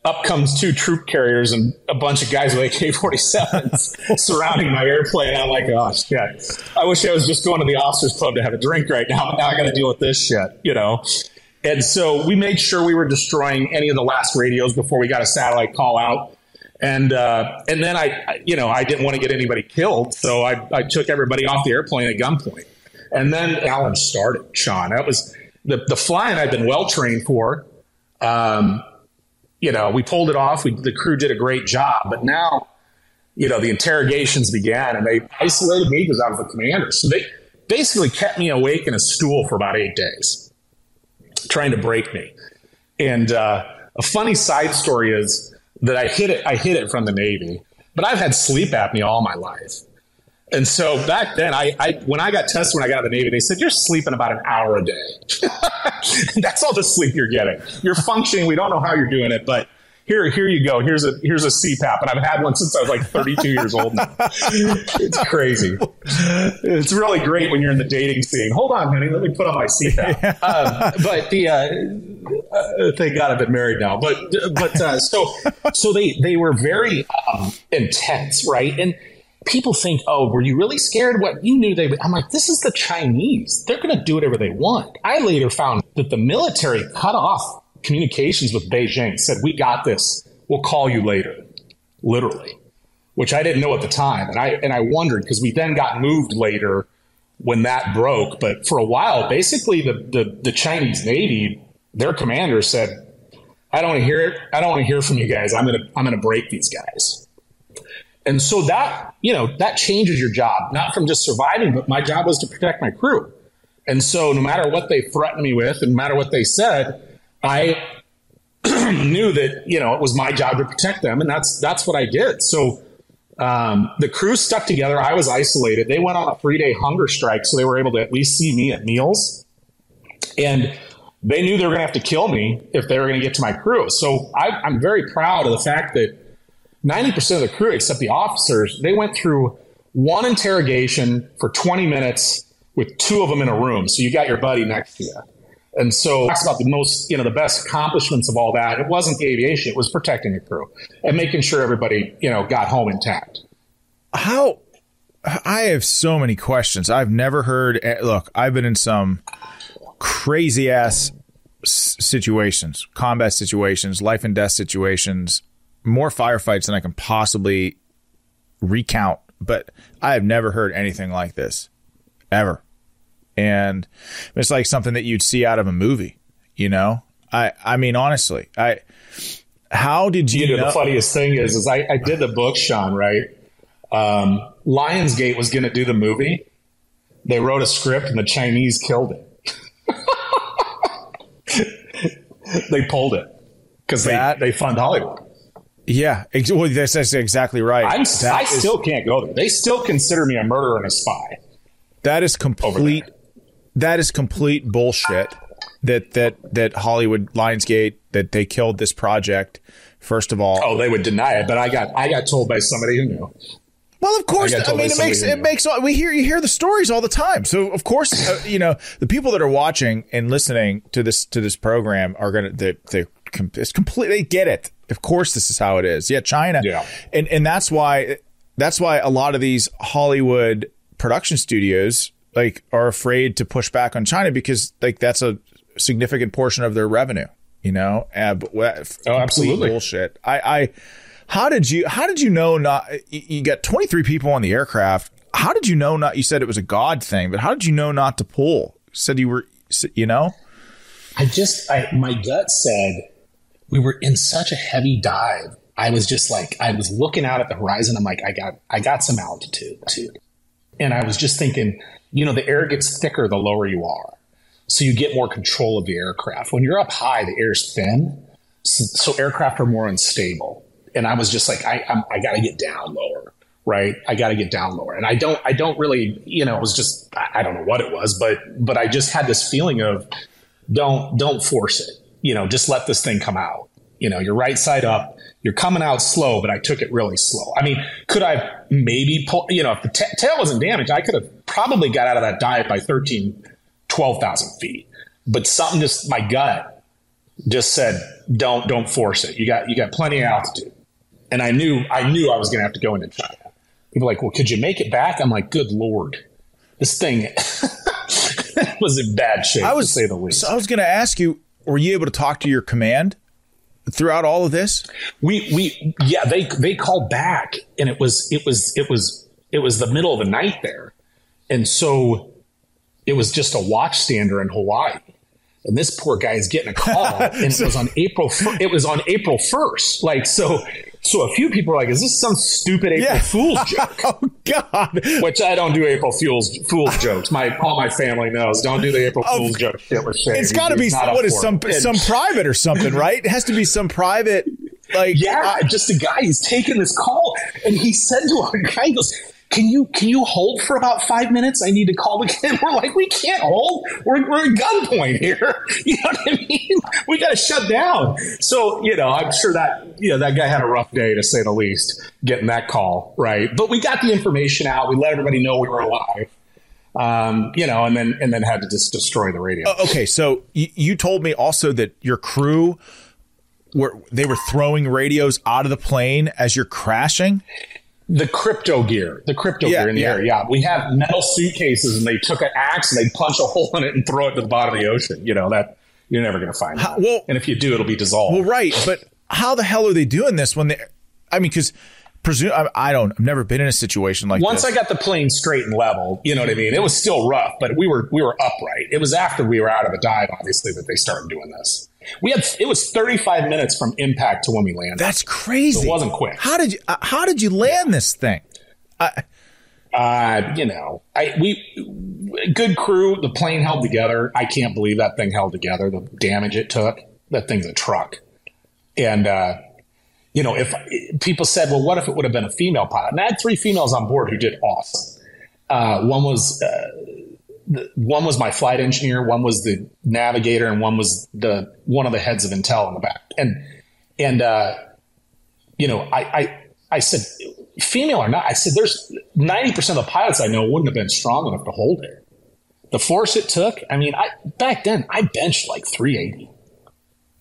up comes two troop carriers and a bunch of guys with AK-47s *laughs* surrounding my airplane. I'm like, oh shit! I wish I was just going to the officers club to have a drink right now, now I got to deal with this shit, you know. And so we made sure we were destroying any of the last radios before we got a satellite call out. And uh, and then I, you know, I didn't want to get anybody killed, so I, I took everybody off the airplane at gunpoint. And then Alan started, Sean. That was the the flying I've been well trained for. Um, you know, we pulled it off. We, the crew did a great job, but now, you know, the interrogations began and they isolated me because I was the commander. So they basically kept me awake in a stool for about eight days, trying to break me. And uh, a funny side story is that I hit it. I hit it from the Navy, but I've had sleep apnea all my life. And so back then, I, I, when I got tested when I got out of the Navy, they said you're sleeping about an hour a day. *laughs* That's all the sleep you're getting. You're functioning. We don't know how you're doing it, but here, here you go. Here's a here's a CPAP, and I've had one since I was like 32 years old. Now. It's crazy. It's really great when you're in the dating scene. Hold on, honey, let me put on my CPAP. *laughs* Um, but the uh, uh, thank God I've been married now. But but uh, so so they they were very um, intense, right? And people think, oh, were you really scared? What you knew they would. I'm like, this is the Chinese. They're going to do whatever they want. I later found that the military cut off communications with Beijing, said, we got this. We'll call you later. Literally, which I didn't know at the time. And I, and I wondered because we then got moved later when that broke. But for a while, basically the, the, the Chinese Navy, their commander said, I don't want to hear it. I don't want to hear from you guys. I'm going to, I'm going to break these guys. And so that, you know, that changes your job, not from just surviving, but my job was to protect my crew. And so no matter what they threatened me with and no matter what they said, I *clears throat* knew that, you know, it was my job to protect them. And that's, that's what I did. So, um, the crew stuck together. I was isolated. They went on a three day hunger strike. So they were able to at least see me at meals. And they knew they were going to have to kill me if they were going to get to my crew. So I, I'm very proud of the fact that 90% of the crew, except the officers, they went through one interrogation for 20 minutes with two of them in a room. So you got your buddy next to you. And so talks about the most, you know, the best accomplishments of all that. It wasn't the aviation, it was protecting the crew and making sure everybody, you know, got home intact. How I have so many questions. I've never heard eh, look, I've been in some crazy ass situations, combat situations, life and death situations more firefights than I can possibly recount, but I have never heard anything like this ever. And it's like something that you'd see out of a movie, you know? I I mean honestly, I how did you, you know, know, the funniest thing is is I, I did the book, Sean, right? Um, Lionsgate was gonna do the movie. They wrote a script and the Chinese killed it. *laughs* they pulled it because they, they fund Hollywood. Yeah, ex- well, that's, that's exactly right. I is- still can't go there. They still consider me a murderer and a spy. that is complete. That is complete bullshit. That that that Hollywood Lionsgate that they killed this project. First of all, Oh, they would deny it, but I got I got told by somebody who knew. Well, of course. I I, mean, it makes it makes we hear you hear the stories all the time. So of course, uh, you know the people that are watching and listening to this to this program are gonna they they it's complete. They get it. Of course, this is how it is. Yeah, China. Yeah. and and that's why that's why a lot of these Hollywood production studios like are afraid to push back on China because like that's a significant portion of their revenue. You know, uh, but, uh, absolutely. bullshit. I, I, how did you, how did you know not, you you got 23 people on the aircraft. How did you know not, you said it was a God thing, but how did you know not to pull? You said you were, you know? I just, I, my gut said we were in such a heavy dive. I was just like, I was looking out at the horizon. I'm like, I got, I got some altitude too. And I was just thinking, you know, the air gets thicker the lower you are. So you get more control of the aircraft. When you're up high, the air's thin. So, so aircraft are more unstable. And I was just like, I, I'm, I got to get down lower. Right. I got to get down lower. And I don't, I don't really, you know, it was just, I, I don't know what it was, but, but I just had this feeling of, don't don't force it. You know, just let this thing come out. You know, you're right side up. You're coming out slow, but I took it really slow. I mean, could I maybe pull? You know, if the ta tail wasn't damaged, I could have probably got out of that dive by 13, 12,000 feet. But something just my gut just said, don't don't force it. You got you got plenty of altitude. And I knew I knew I was going to have to go into China. People like, well, could you make it back? I'm like, good lord, this thing *laughs* was in bad shape. I was, to say the least. so I was going to ask you, were you able to talk to your command throughout all of this? we we yeah they they called back and it was it was it was it was the middle of the night there. And so it was just a watchstander in hawaii. And this poor guy is getting a call *laughs* and it was on april it was on april 1st like so so a few people are like is this some stupid april Yeah. fool's *laughs* joke Oh God. which I don't do April Fool's Fool's jokes. My all my family knows. Don't do the April Fool's joke shit with Shane. It's got to be what is some it. Some private or something, right? It has to be some private, like Yeah, uh, just a guy. He's taking this call, and he said to our guy, he goes, "Can you can you hold for about five minutes? I need to call again." *laughs* We're like, "We can't hold. We're we're at gunpoint here. *laughs* You know what I mean? *laughs* We got to shut down." So you know, I'm sure that you know that guy had a rough day to say the least, getting that call right. But we got the information out. We let everybody know we were alive. Um, you know, and then and then had to just destroy the radio. okay, so you, you told me also that your crew were they were throwing radios out of the plane as you're crashing. The crypto gear, the crypto Yeah, gear in the yeah. air. Yeah, we have metal suitcases, and they took an axe and they punch a hole in it and throw it to the bottom of the ocean. You know that you're never going to find How- that. well- and if you do, it'll be dissolved. Well, right, but how the hell are they doing this when they? I mean, because presume I, I don't. I've never been in a situation like Once this. I got the plane straight and level, you know what I mean. It was still rough, but we were we were upright. It was after we were out of the dive, obviously, that they started doing this. We had it was 35 minutes from impact to when we landed. That's crazy. It wasn't quick. How did you? Uh, how did you land this thing? Uh, you know, I we good crew. The plane held together. I can't believe that thing held together. The damage it took. That thing's a truck. And uh, you know, if people said, "Well, what if it would have been a female pilot?" And I had three females on board who did awesome. Uh, one was uh, the, one was my flight engineer, one was the navigator, and one was the one of the heads of intel in the back. And and uh, you know, I, I I said, female or not, I said, there's 90% of the pilots I know wouldn't have been strong enough to hold it. The force it took, I mean, I back then I benched like 380.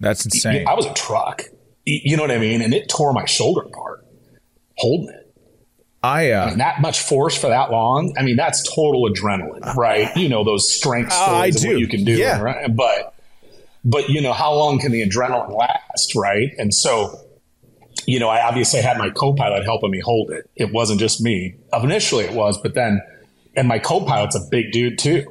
That's insane. I was a truck. You know what I mean? And it tore my shoulder apart holding it. I uh, And that much force for that long, I mean, that's total adrenaline, right? You know, those strength Uh, I stories of do. what you can do, Yeah. right? But, but, you know, how long can the adrenaline last, right? And so, you know, I obviously had my co-pilot helping me hold it. It wasn't just me. Initially it was, but then, and my co-pilot's a big dude too.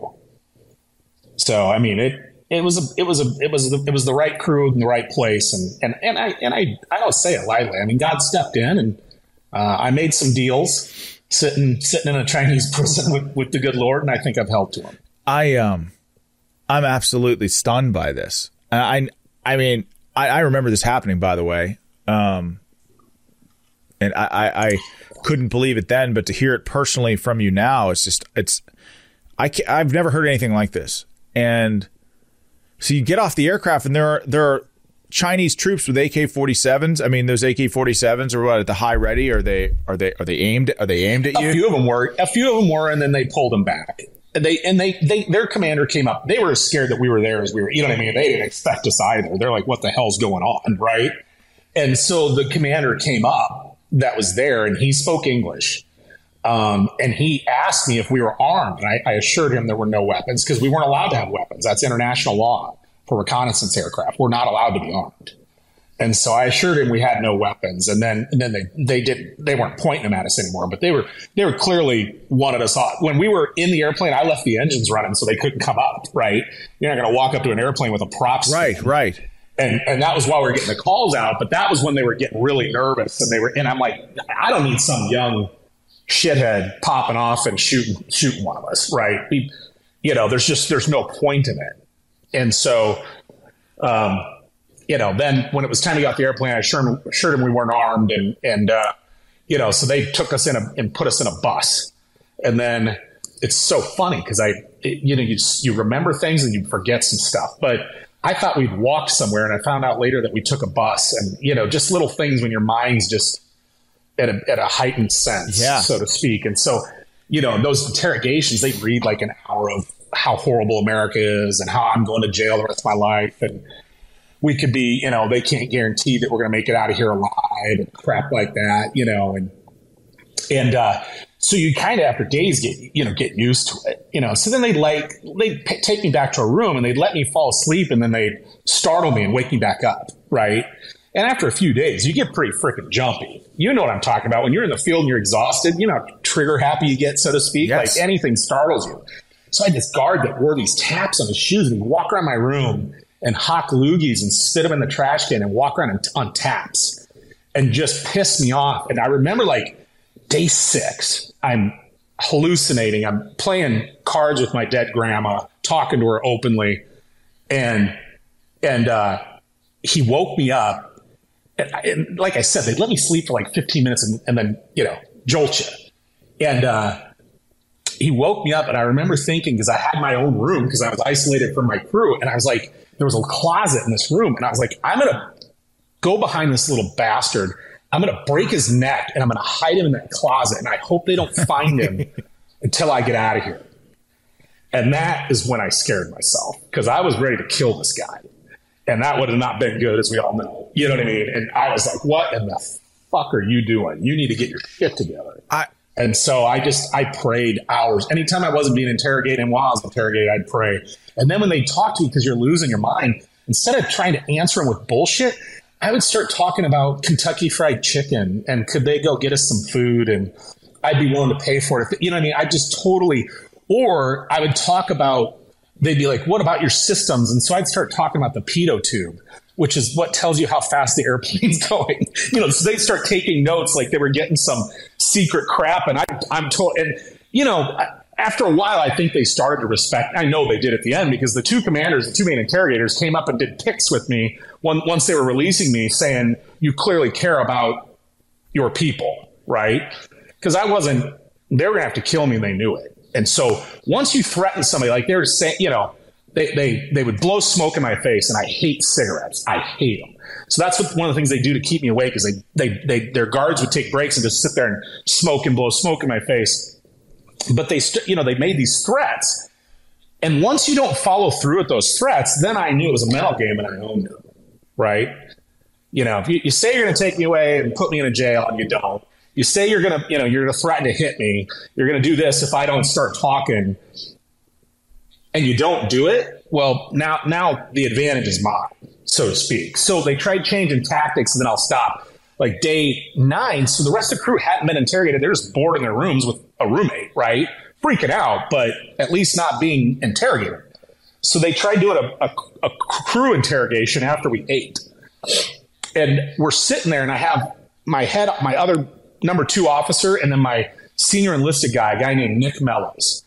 So, I mean, it, it was a, it was a, it was, the, it was the right crew in the right place. And, and, and I, and I, I don't say it lightly. I mean, God stepped in and, uh, I made some deals sitting, sitting in a Chinese *laughs* prison with, with the good Lord. And I think I've helped to him. I um, I'm absolutely stunned by this. I I mean, I, I remember this happening. By the way, um, and I, I, I couldn't believe it then, but to hear it personally from you now, it's just it's I can't, I've never heard anything like this. And so you get off the aircraft, and there are there are Chinese troops with AK-47s. I mean, those AK-47s are what at the high ready? Are they are they are they aimed? Are they aimed at you? A few of them were. A few of them were, and then they pulled them back. And they and they they their commander came up. They were as scared that we were there as we were. You know what I mean? They didn't expect us either. They're like, "What the hell's going on?" Right? And so the commander came up that was there, and he spoke English. Um, and he asked me if we were armed, and I, I assured him there were no weapons because we weren't allowed to have weapons. That's international law for reconnaissance aircraft. We're not allowed to be armed. And so I assured him we had no weapons. And then, and then they, they didn't they weren't pointing them at us anymore, but they were, they were clearly wanted us off. When we were in the airplane, I left the engines running so they couldn't come up, right? You're not going to walk up to an airplane with a prop. stand. right, right. And, and that was while we were getting the calls out, but that was when they were getting really nervous and they were, and I'm like, I don't need some young shithead popping off and shooting, shooting one of us, right? We, you know, there's just, there's no point in it. And so, um, you know, then when it was time to get off the airplane, I assured him, assured him we weren't armed, and and uh, you know, so they took us in a and put us in a bus, and then it's so funny because I, it, you know, you you remember things and you forget some stuff, but I thought we'd walked somewhere, and I found out later that we took a bus, and you know, just little things when your mind's just at a at a heightened sense, Yeah. so to speak, and so you know, those interrogations they read like an hour of how horrible America is and how I'm going to jail the rest of my life and we could be, you know, they can't guarantee that we're going to make it out of here alive and crap like that, you know, and and uh, so you kind of after days get you know get used to it, you know. So then they like they would take me back to a room and they'd let me fall asleep and then they'd startle me and wake me back up, right? And after a few days, you get pretty freaking jumpy. You know what I'm talking about. When you're in the field and you're exhausted, you know, trigger happy you get, so to speak. Yes. Like anything startles you. So I had this guard that wore these taps on his shoes and he'd walk around my room and hawk loogies and spit them in the trash can and walk around on, taps and just piss me off. And I remember like day six, I'm hallucinating. I'm playing cards with my dead grandma, talking to her openly. And, and, uh, he woke me up. And, and like I said, they let me sleep for like 15 minutes and, and then, you know, jolt you. And, uh, he woke me up and I remember thinking because I had my own room because I was isolated from my crew and I was like there was a closet in this room and I was like I'm gonna go behind this little bastard. I'm gonna break his neck and I'm gonna hide him in that closet and I hope they don't find him *laughs* until I get out of here and that is when I scared myself because I was ready to kill this guy and that would have not been good as we all know. You know what I mean? And I was like what in the fuck are you doing? You need to get your shit together. I and so I just I prayed hours. Anytime I wasn't being interrogated, and while I was interrogated, I'd pray. And then when they talk to you because you're losing your mind, instead of trying to answer them with bullshit, I would start talking about Kentucky Fried Chicken and could they go get us some food and I'd be willing to pay for it. You know what I mean? I just totally. Or I would talk about. They'd be like, "What about your systems?" And so I'd start talking about the pitot tube, which is what tells you how fast the airplane's *laughs* going. You know, so they'd start taking notes like they were getting some secret crap, and I, I'm told, and you know, after a while, I think they started to respect. I know they did at the end because the two commanders, the two main interrogators, came up and did pics with me one, once they were releasing me, saying, "You clearly care about your people, right?" Because I wasn't. They were gonna have to kill me, and they knew it. And so once you threaten somebody, like they were saying, you know, they, they, they would blow smoke in my face and I hate cigarettes. I hate them. So that's what one of the things they do to keep me awake is they, they, they, their guards would take breaks and just sit there and smoke and blow smoke in my face. But they, st- you know, they made these threats. And once you don't follow through with those threats, then I knew it was a mental game and I owned it. Right. You know, if you, you say you're going to take me away and put me in a jail and you don't, you say you're to, you know, you're to threaten to hit me. You're to do this if I don't start talking and you don't do it, well, now now the advantage is mine, so to speak. So they tried changing tactics, and then I'll stop. Like day nine, so the rest of the crew hadn't been interrogated. They're just bored in their rooms with a roommate, right? Freaking out, but at least not being interrogated. So they tried doing a, a, a crew interrogation after we ate. And we're sitting there, and I have my head, my other number two officer, and then my senior enlisted guy, a guy named Nick Mellos,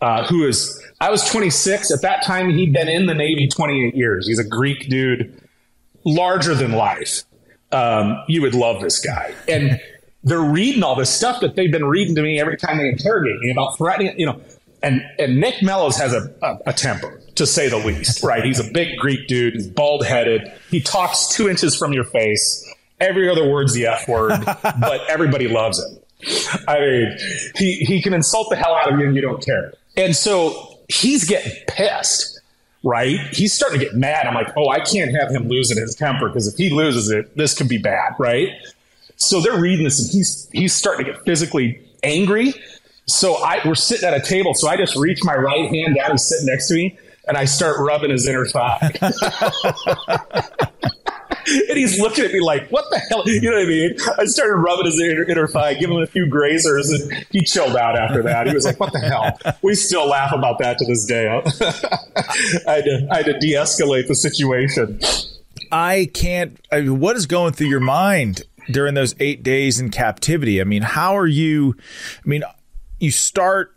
uh, who is, I was 26. At that time, he'd been in the Navy 28 years. He's a Greek dude, larger than life. Um, you would love this guy. And they're reading all this stuff that they've been reading to me every time they interrogate me about threatening, you know. And and Nick Mellos has a, a, a temper, to say the least, right? He's a big Greek dude. He's bald headed. He talks two inches from your face. Every other word's the F word, *laughs* but everybody loves him. I mean, he, he can insult the hell out of you and you don't care. And so he's getting pissed, right? He's starting to get mad. I'm like, oh, I can't have him losing his temper because if he loses it, this could be bad, right? So they're reading this and he's he's starting to get physically angry. So I we're sitting at a table, so I just reach my right hand down, he's sitting next to me, and I start rubbing his inner thigh. *laughs* and he's looking at me like, "What the hell?" You know what I mean? I started rubbing his inner, inner thigh, giving him a few grazers, and he chilled out after that. He was like, "What the hell?" We still laugh about that to this day. *laughs* I had to, I had to de-escalate the situation. I can't. I mean, what is going through your mind during those eight days in captivity? I mean, how are you? I mean, you start.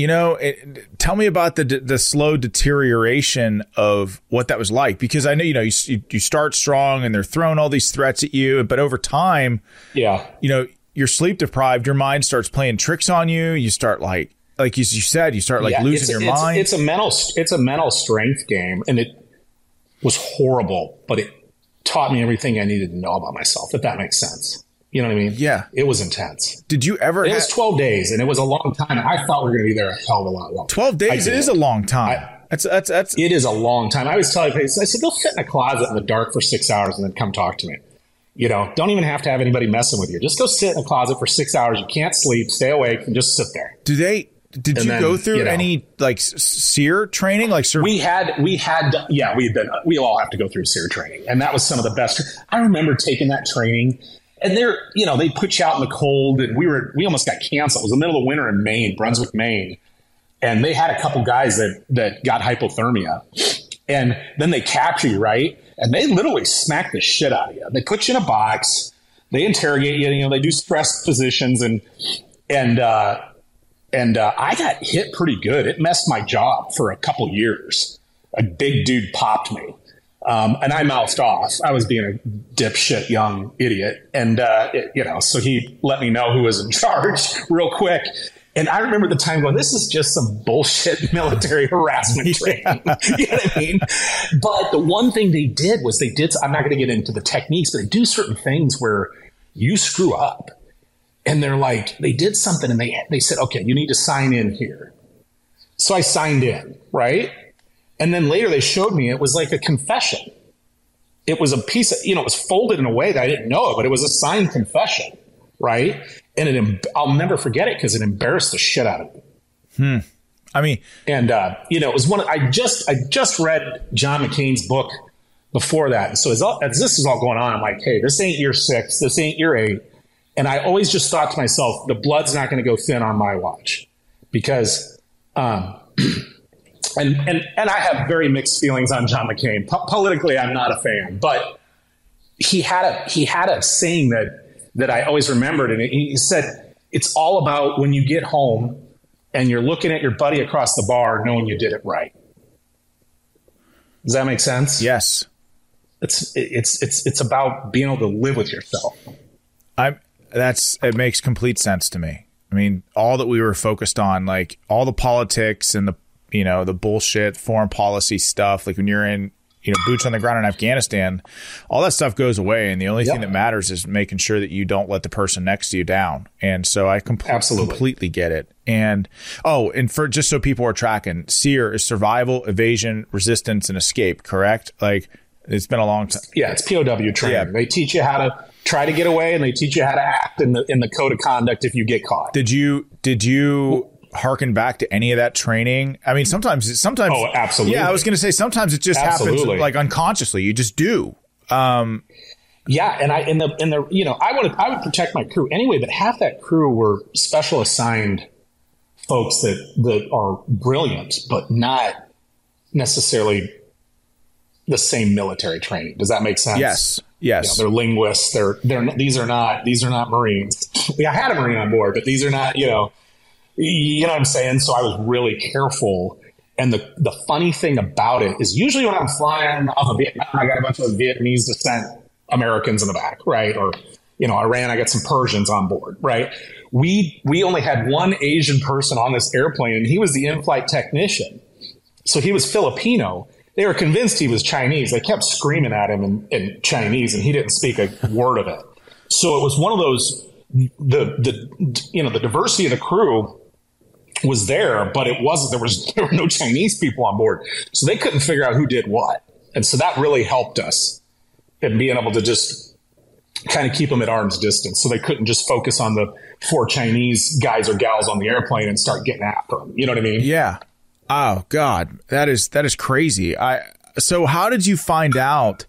You know, it, tell me about the the slow deterioration of what that was like because I know you know you you start strong and they're throwing all these threats at you, but over time, Yeah. you know, you're sleep deprived. Your mind starts playing tricks on you. You start like like you, you said, you start like Yeah, losing it's, your it's, mind. It's a mental it's a mental strength game, and it was horrible, but it taught me everything I needed to know about myself. If that makes sense, you know what I mean? Yeah. it was intense. Did you ever? It was twelve days, and it was a long time. I thought we were going to be there a hell of a lot longer. Twelve days is a long time. I- that's that's that's It is a long time. I was telling people, I said, go sit in a closet in the dark for six hours and then come talk to me. You know, don't even have to have anybody messing with you. Just go sit in a closet for six hours. You can't sleep, stay awake, and just sit there. Do they? Did And you then, go through you know. any like SERE training? Like, sur- We had, we had, yeah, we've been, we all have to go through SERE training. And that was some of the best. I remember taking that training and they're, you know, they put you out in the cold and we were, we almost got canceled. It was the middle of winter in Maine, Brunswick, Maine. And they had a couple guys that, that got hypothermia and then they capture you, right? And they literally smack the shit out of you. They put you in a box, they interrogate you, you know, they do stress positions and, and, uh, and uh, I got hit pretty good. It messed my job for a couple years. A big dude popped me, um, and I mouthed off. I was being a dipshit young idiot, and uh, it, you know, so he let me know who was in *laughs* charge real quick. And I remember the time going, "This is just some bullshit *laughs* military harassment training." *laughs* you know what I mean? But the one thing they did was they did. I'm not going to get into the techniques, but they do certain things where you screw up and they're like they did something and they they said okay you need to sign in here so i signed in right and then later they showed me it was like a confession. It was a piece of you know it was folded in a way that i didn't know it but it was a signed confession right? And it, I'll never forget it because it embarrassed the shit out of me. I mean, and uh, you know it was one i just i just read john mccain's book before that. And so as, all, as this is all going on i'm like hey this ain't year six this ain't year eight. And I always just thought to myself, the blood's not going to go thin on my watch because, um, *clears throat* and, and, and I have very mixed feelings on John McCain. Po- politically, I'm not a fan, but he had a, he had a saying that, that I always remembered. And he said, it's all about when you get home and you're looking at your buddy across the bar, knowing you did it right. Does that make sense? yes, It's, it's, it's, it's about being able to live with yourself. I'm. That's it makes complete sense to me. I mean, all that we were focused on, like all the politics and the you know the bullshit foreign policy stuff. Like when you're in you know boots on the ground in Afghanistan, all that stuff goes away, and the only thing that matters is making sure that you don't let the person next to you down. And so I com- completely get it. And oh, and for just so people are tracking, SERE is survival, evasion, resistance, and escape. Correct? Like it's been a long time. Yeah, it's POW training. Yeah. They teach you how to try to get away, and they teach you how to act in the in the code of conduct if you get caught. Did you did you harken back to any of that training? I mean, sometimes sometimes Oh, absolutely. Yeah, I was going to say sometimes it just Absolutely. happens like unconsciously. You just do. Um, Yeah, and I in the in the you know I would I would protect my crew anyway, but half that crew were special assigned folks that that are brilliant, but not necessarily the same military training. Does that make sense? yes, You know, yes. they're linguists. They're they're these are not these are not Marines. *laughs* Yeah, I had a Marine on board, but these are not you know you know what I'm saying. So I was really careful. And the the funny thing about it is usually when I'm flying off of Vietnam, I got a bunch of Vietnamese descent Americans in the back, right? Or you know, Iran, I got some Persians on board, right? We, we only had one Asian person on this airplane and he was the in-flight technician. So he was Filipino. They were convinced he was Chinese. They kept screaming at him in, in Chinese and he didn't speak a word of it. So it was one of those, the, the, you know, the diversity of the crew was there, but it wasn't, there was, *laughs* there were no Chinese people on board. So they couldn't figure out who did what. And so that really helped us in being able to just kind of keep them at arm's distance so they couldn't just focus on the four Chinese guys or gals on the airplane and start getting after them. You know what I mean? Yeah. Oh God, that is that is crazy. I so how did you find out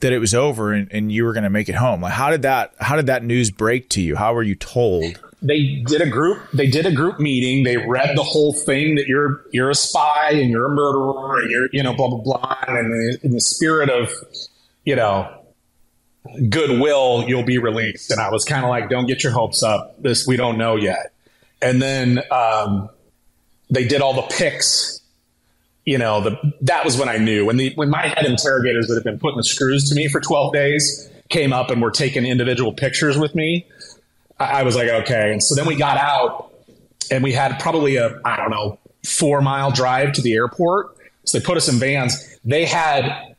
that it was over and, and you were going to make it home? Like how did that how did that news break to you? How were you told? They did a group. They did a group meeting. They read the whole thing that you're you're a spy and you're a murderer and you're you know blah blah blah. And in the spirit of you know goodwill, you'll be released. And I was kind of like, don't get your hopes up. This, we don't know yet. And then, um, they did all the pics. You know, the, that was when I knew when the, when my head interrogators that had been putting the screws to me for 12 days came up and were taking individual pictures with me. I, I was like, okay. And so then we got out and we had probably a, I don't know, four mile drive to the airport. So they put us in vans. They had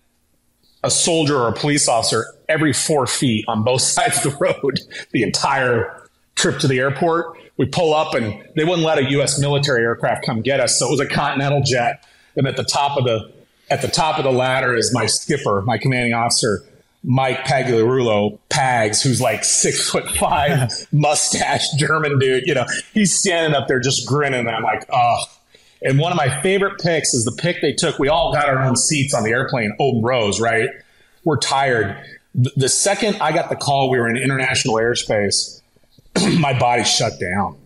a soldier or a police officer every four feet on both *laughs* sides of the road the entire trip to the airport. We pull up and they wouldn't let a U.S. military aircraft come get us, so it was a Continental jet. And at the top of the at the top of the ladder is my skipper, my commanding officer, Mike Pagliarulo Pags, who's like six foot five, *laughs* mustache German dude. You know, he's standing up there just grinning, and I'm like, oh. And one of my favorite picks is the pick they took. We all got our own seats on the airplane, open rows, right? We're tired the second I got the call, we were in international airspace, *clears throat* my body shut down.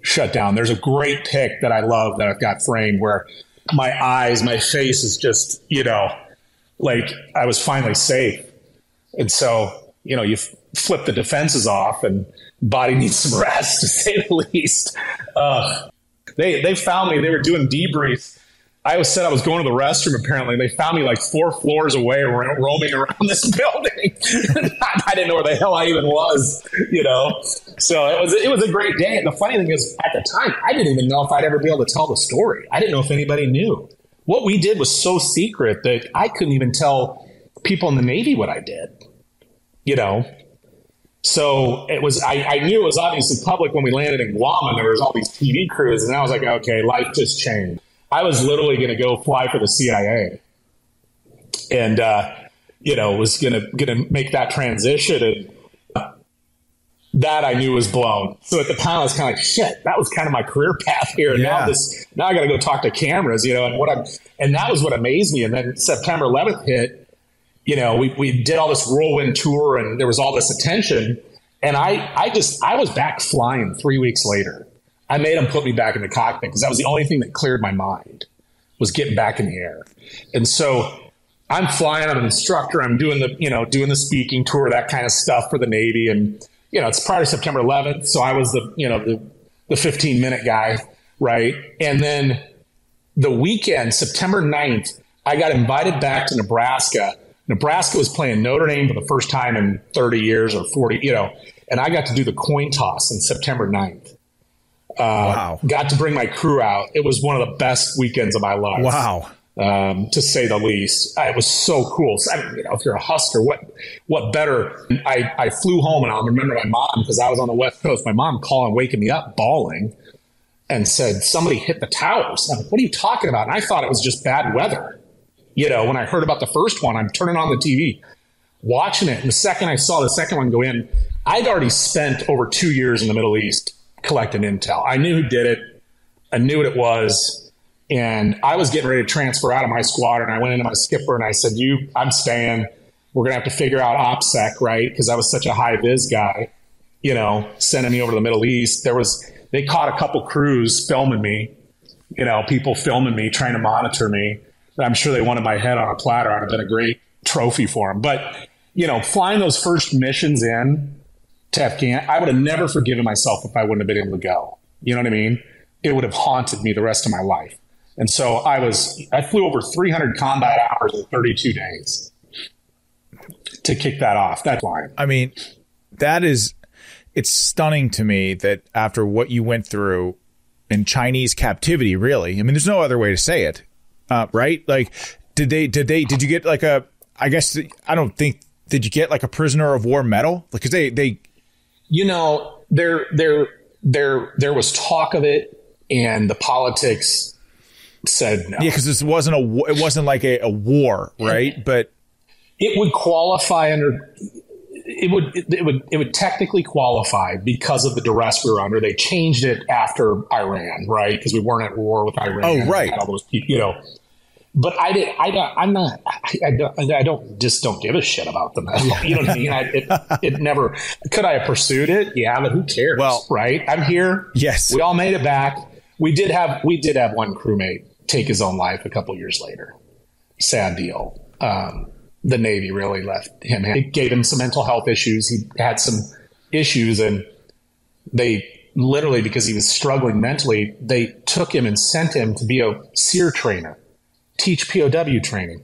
Shut down. There's a great pick that I love that I've got framed where my eyes, my face is just, you know, like I was finally safe. And so, you know, you flip the defenses off and body *laughs* needs some rest to say the least. Uh, they, they found me, they were doing debriefs I was said I was going to the restroom. Apparently, they found me like four floors away, roaming around *laughs* this building. *laughs* I didn't know where the hell I even was, you know. So it was it was a great day. And the funny thing is, at the time, I didn't even know if I'd ever be able to tell the story. I didn't know if anybody knew. What we did was so secret that I couldn't even tell people in the Navy what I did. You know, so it was, I, I, knew it was obviously public when we landed in Guam and there was all these TV crews. And I was like, okay, life just changed. I was literally going to go fly for the CIA, and uh, you know was going to going to make that transition, and that I knew was blown. So at the time, I was kind of like, shit, that was kind of my career path here. And yeah. now this, now I got to go talk to cameras, you know, and what I'm, and that was what amazed me. And then September 11th hit, you know, we, we did all this whirlwind tour and there was all this attention. And I, I just, I was back flying three weeks later. I made them put me back in the cockpit because that was the only thing that cleared my mind was getting back in the air. And so I'm flying, I'm an instructor, I'm doing the, you know, doing the speaking tour, that kind of stuff for the Navy. And, you know, it's prior to September 11th. So I was the, you know, the, the 15 minute guy. Right. And then the weekend, September 9th, I got invited back to Nebraska. Nebraska was playing Notre Dame for the first time in 30 years or 40, you know, and I got to do the coin toss on September 9th. Uh, wow. Got to bring my crew out. It was one of the best weekends of my life. Wow. Um, to say the least. Uh, it was so cool. So, I mean, you know, if you're a Husker, what what better? I, I flew home and I remember my mom because I was on the West Coast. My mom calling, waking me up, bawling, and said somebody hit the towers. I'm like, what are you talking about? And I thought it was just bad weather. You know, when I heard about the first one, I'm turning on the TV, watching it. And the second I saw the second one go in, I'd already spent over two years in the Middle East collecting intel. I knew who did it. I knew what it was. And I was getting ready to transfer out of my squadron. I went into my skipper and I said, You, I'm staying. We're going to have to figure out OPSEC, right? Because I was such a high vis guy, you know, sending me over to the Middle East. There was, they caught a couple crews filming me, you know, people filming me, trying to monitor me. I'm sure they wanted my head on a platter. I'd have been a great trophy for them. But, you know, flying those first missions in, to Afghan, I would have never forgiven myself if I wouldn't have been able to go. You know what I mean? It would have haunted me the rest of my life. And so I was, I flew over 300 combat hours in 32 days to kick that off. That's fine. I mean, that is it's stunning to me that after what you went through in Chinese captivity, really. I mean, there's no other way to say it, uh, right? Like, did they did they did you get like a? I guess I don't think did you get like a prisoner of war medal because they they you know there there there there was talk of it and the politics said no yeah because this wasn't a it wasn't like a, a war right but it would qualify under it would it would it would technically qualify because of the duress we were under. They changed it after Iran, right? Because we weren't at war with Iran. Oh, right. All those people, you know. But I did. I don't. I'm not. I, I don't. I don't. Just don't give a shit about the medal. You know what I mean? I, it, it *laughs* never. Could I have pursued it? Yeah, but who cares? Well- right. I'm here. Yes. We all made it back. We did have. We did have one crewmate take his own life a couple years later. Sad deal. Um, the Navy really left him. It gave him some mental health issues. He had some issues, and they literally because he was struggling mentally, they took him and sent him to be a SERE trainer, teach POW training.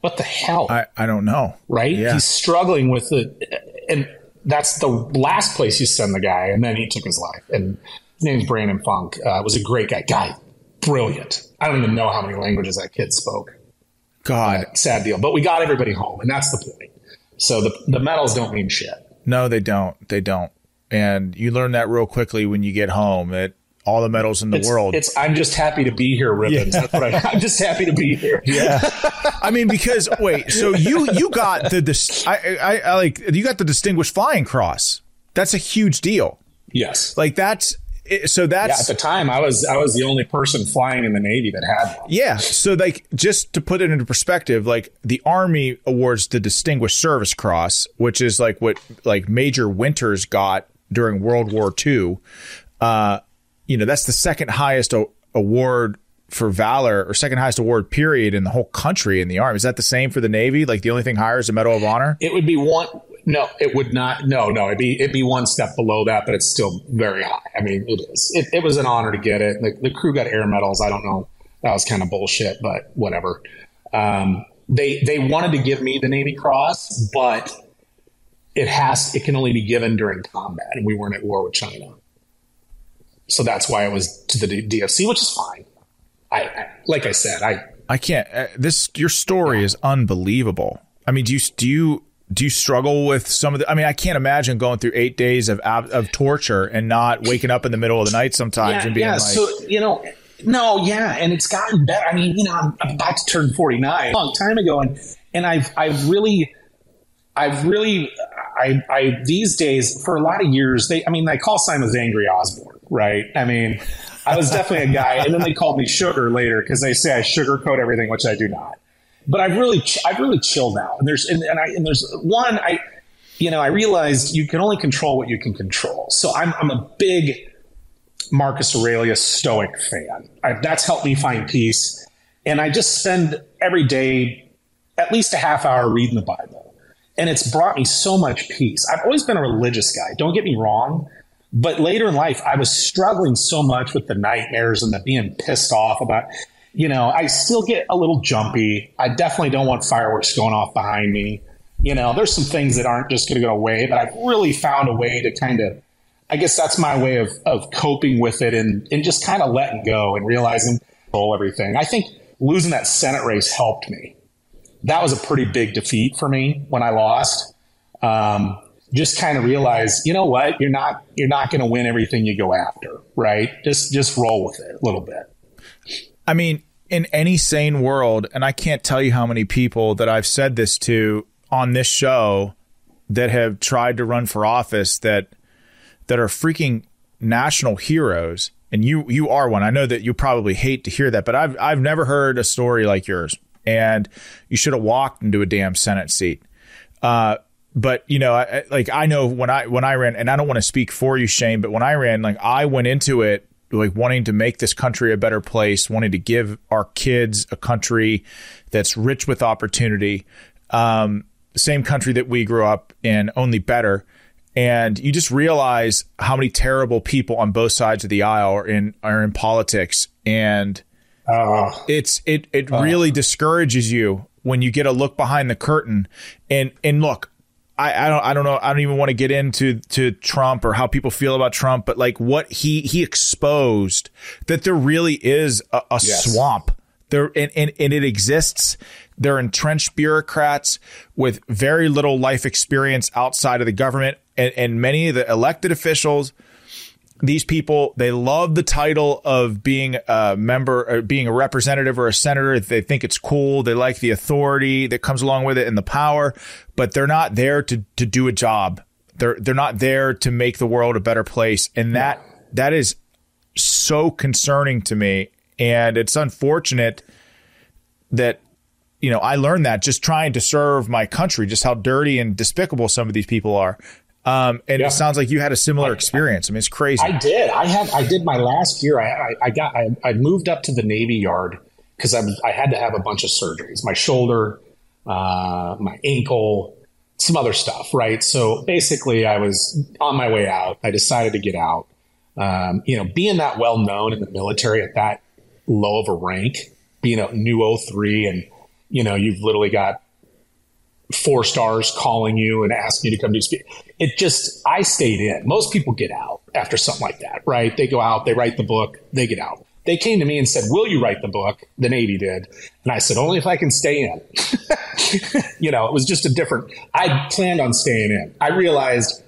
What the hell? I I don't know right? Yeah. He's struggling with it, and that's the last place you send the guy. And then he took his life. And his name's Brandon Funk. Uh, was a great guy. Guy, brilliant. I don't even know how many languages that kid spoke. God Sad deal. But we got everybody home, and that's the point. So the the medals don't mean shit. no they don't they don't and you learn that real quickly when you get home that all the medals in the It's, world it's I'm just happy to be here, Ribbons. That's what I, I'm just happy to be here. Yeah, I mean because wait, so you you got the dis- I, I I like you got the Distinguished Flying Cross. That's a huge deal. Yes. Like that's so Yeah, at the time, I was I was the only person flying in the Navy that had one. yeah. So like just to put it into perspective, like the Army awards the Distinguished Service Cross, which is like what like Major Winters got during World War II. Uh, you know that's the second highest o- award for valor or second highest award period in the whole country in the army is that the same for the navy like the only thing higher is the medal of honor It would be one. No, it would not. No, no, it'd be it'd be one step below that, but it's still very high. I mean, it is. It, it was an honor to get it. The, the crew got air medals. I don't know. That was kind of bullshit, but whatever. Um, they they wanted to give me the Navy Cross, but it has it can only be given during combat, and we weren't at war with China. So that's why it was to the DFC, which is fine. I, I like I said, I i can't uh, this your story is unbelievable i mean do you do you do you struggle with some of the i mean i can't imagine going through eight days of of torture and not waking up in the middle of the night sometimes and being like so you know, no, yeah, and it's gotten better. I mean, you know, I'm, I'm about to turn 49 a long time ago, and and I've I've really, I've really, I I these days for a lot of years they, I mean, they call Simon Angry Osborn, right? I mean, I was definitely a guy, and then they called me Sugar later because they say I sugarcoat everything, which I do not. But I've really, I've really chilled out, and there's and, and I and there's one I you know, I realized you can only control what you can control. So I'm, I'm a big Marcus Aurelius Stoic fan. I, that's helped me find peace. And I just spend every day at least a half hour reading the Bible. And it's brought me so much peace. I've always been a religious guy, don't get me wrong. But later in life, I was struggling so much with the nightmares and the being pissed off about, you know, I still get a little jumpy. I definitely don't want fireworks going off behind me. You know, there's some things that aren't just going to go away, but I've really found a way to kind of, I guess that's my way of, of coping with it and, and just kind of letting go and realizing control everything. I think losing that Senate race helped me. That was a pretty big defeat for me when I lost. Um, just kind of realize, you know what, you're not you're not going to win everything you go after, right? Just just roll with it a little bit. I mean, in any sane world, and I can't tell you how many people that I've said this to on this show that have tried to run for office that that are freaking national heroes. And you you are one. I know that you probably hate to hear that, but I've I've never heard a story like yours. And you should have walked into a damn Senate seat. Uh, but you know, I, like I know when I when I ran, and I don't want to speak for you, Shane, but when I ran, like I went into it like wanting to make this country a better place, wanting to give our kids a country that's rich with opportunity, um, same country that we grew up in, only better. And you just realize how many terrible people on both sides of the aisle are in are in politics, and it's it it really discourages you when you get a look behind the curtain. And and look I, I don't I don't know I don't even want to get into to Trump or how people feel about Trump, but like what he he exposed that there really is a, a Yes. swamp there and, and and it exists. They're entrenched bureaucrats with very little life experience outside of the government, and, and many of the elected officials these people they love the title of being a member or being a representative or a senator. They think it's cool. They like the authority that comes along with it and the power but they're not there to to do a job. They're they're not there to make the world a better place. And that that is so concerning to me. And it's unfortunate that you know I learned that just trying to serve my country just how dirty and despicable some of these people are um, and Yeah. it sounds like you had a similar experience. I mean, it's crazy. I did. I had. I did my last year. I, I, I got. I, I moved up to the Navy Yard because I. I had to have a bunch of surgeries. My shoulder, uh, my ankle, some other stuff. Right. So basically, I was on my way out. I decided to get out. Um, you know, being that well known in the military at that low of a rank, being a new 03 and you know you've literally got four stars calling you and asking you to come do speak. It just, I stayed in. Most people get out after something like that, right? They go out, they write the book, they get out. They came to me and said, Will you write the book? The Navy did. And I said, Only if I can stay in. *laughs* you know, it was just a different, I planned on staying in. I realized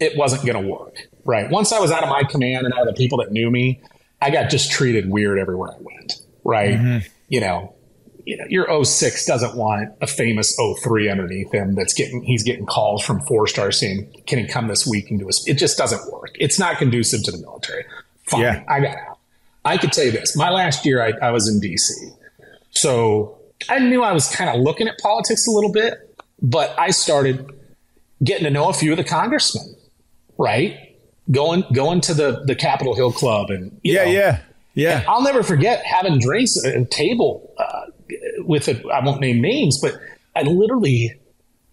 it wasn't going to work, right? Once I was out of my command and out of the people that knew me, I got just treated weird everywhere I went, right? Mm-hmm. You know, you know, your 06 doesn't want a famous 03 underneath him that's getting, he's getting calls from four stars saying, can he come this week and do a, it just doesn't work. It's not conducive to the military. Fine. Yeah. I got out. I could tell you this. My last year, I, I was in DC. So I knew I was kind of looking at politics a little bit, but I started getting to know a few of the congressmen, right? Going, going to the, the Capitol Hill Club and, you yeah, know, yeah, yeah. I'll never forget having drinks at a table uh, with a, I won't name names, but I literally,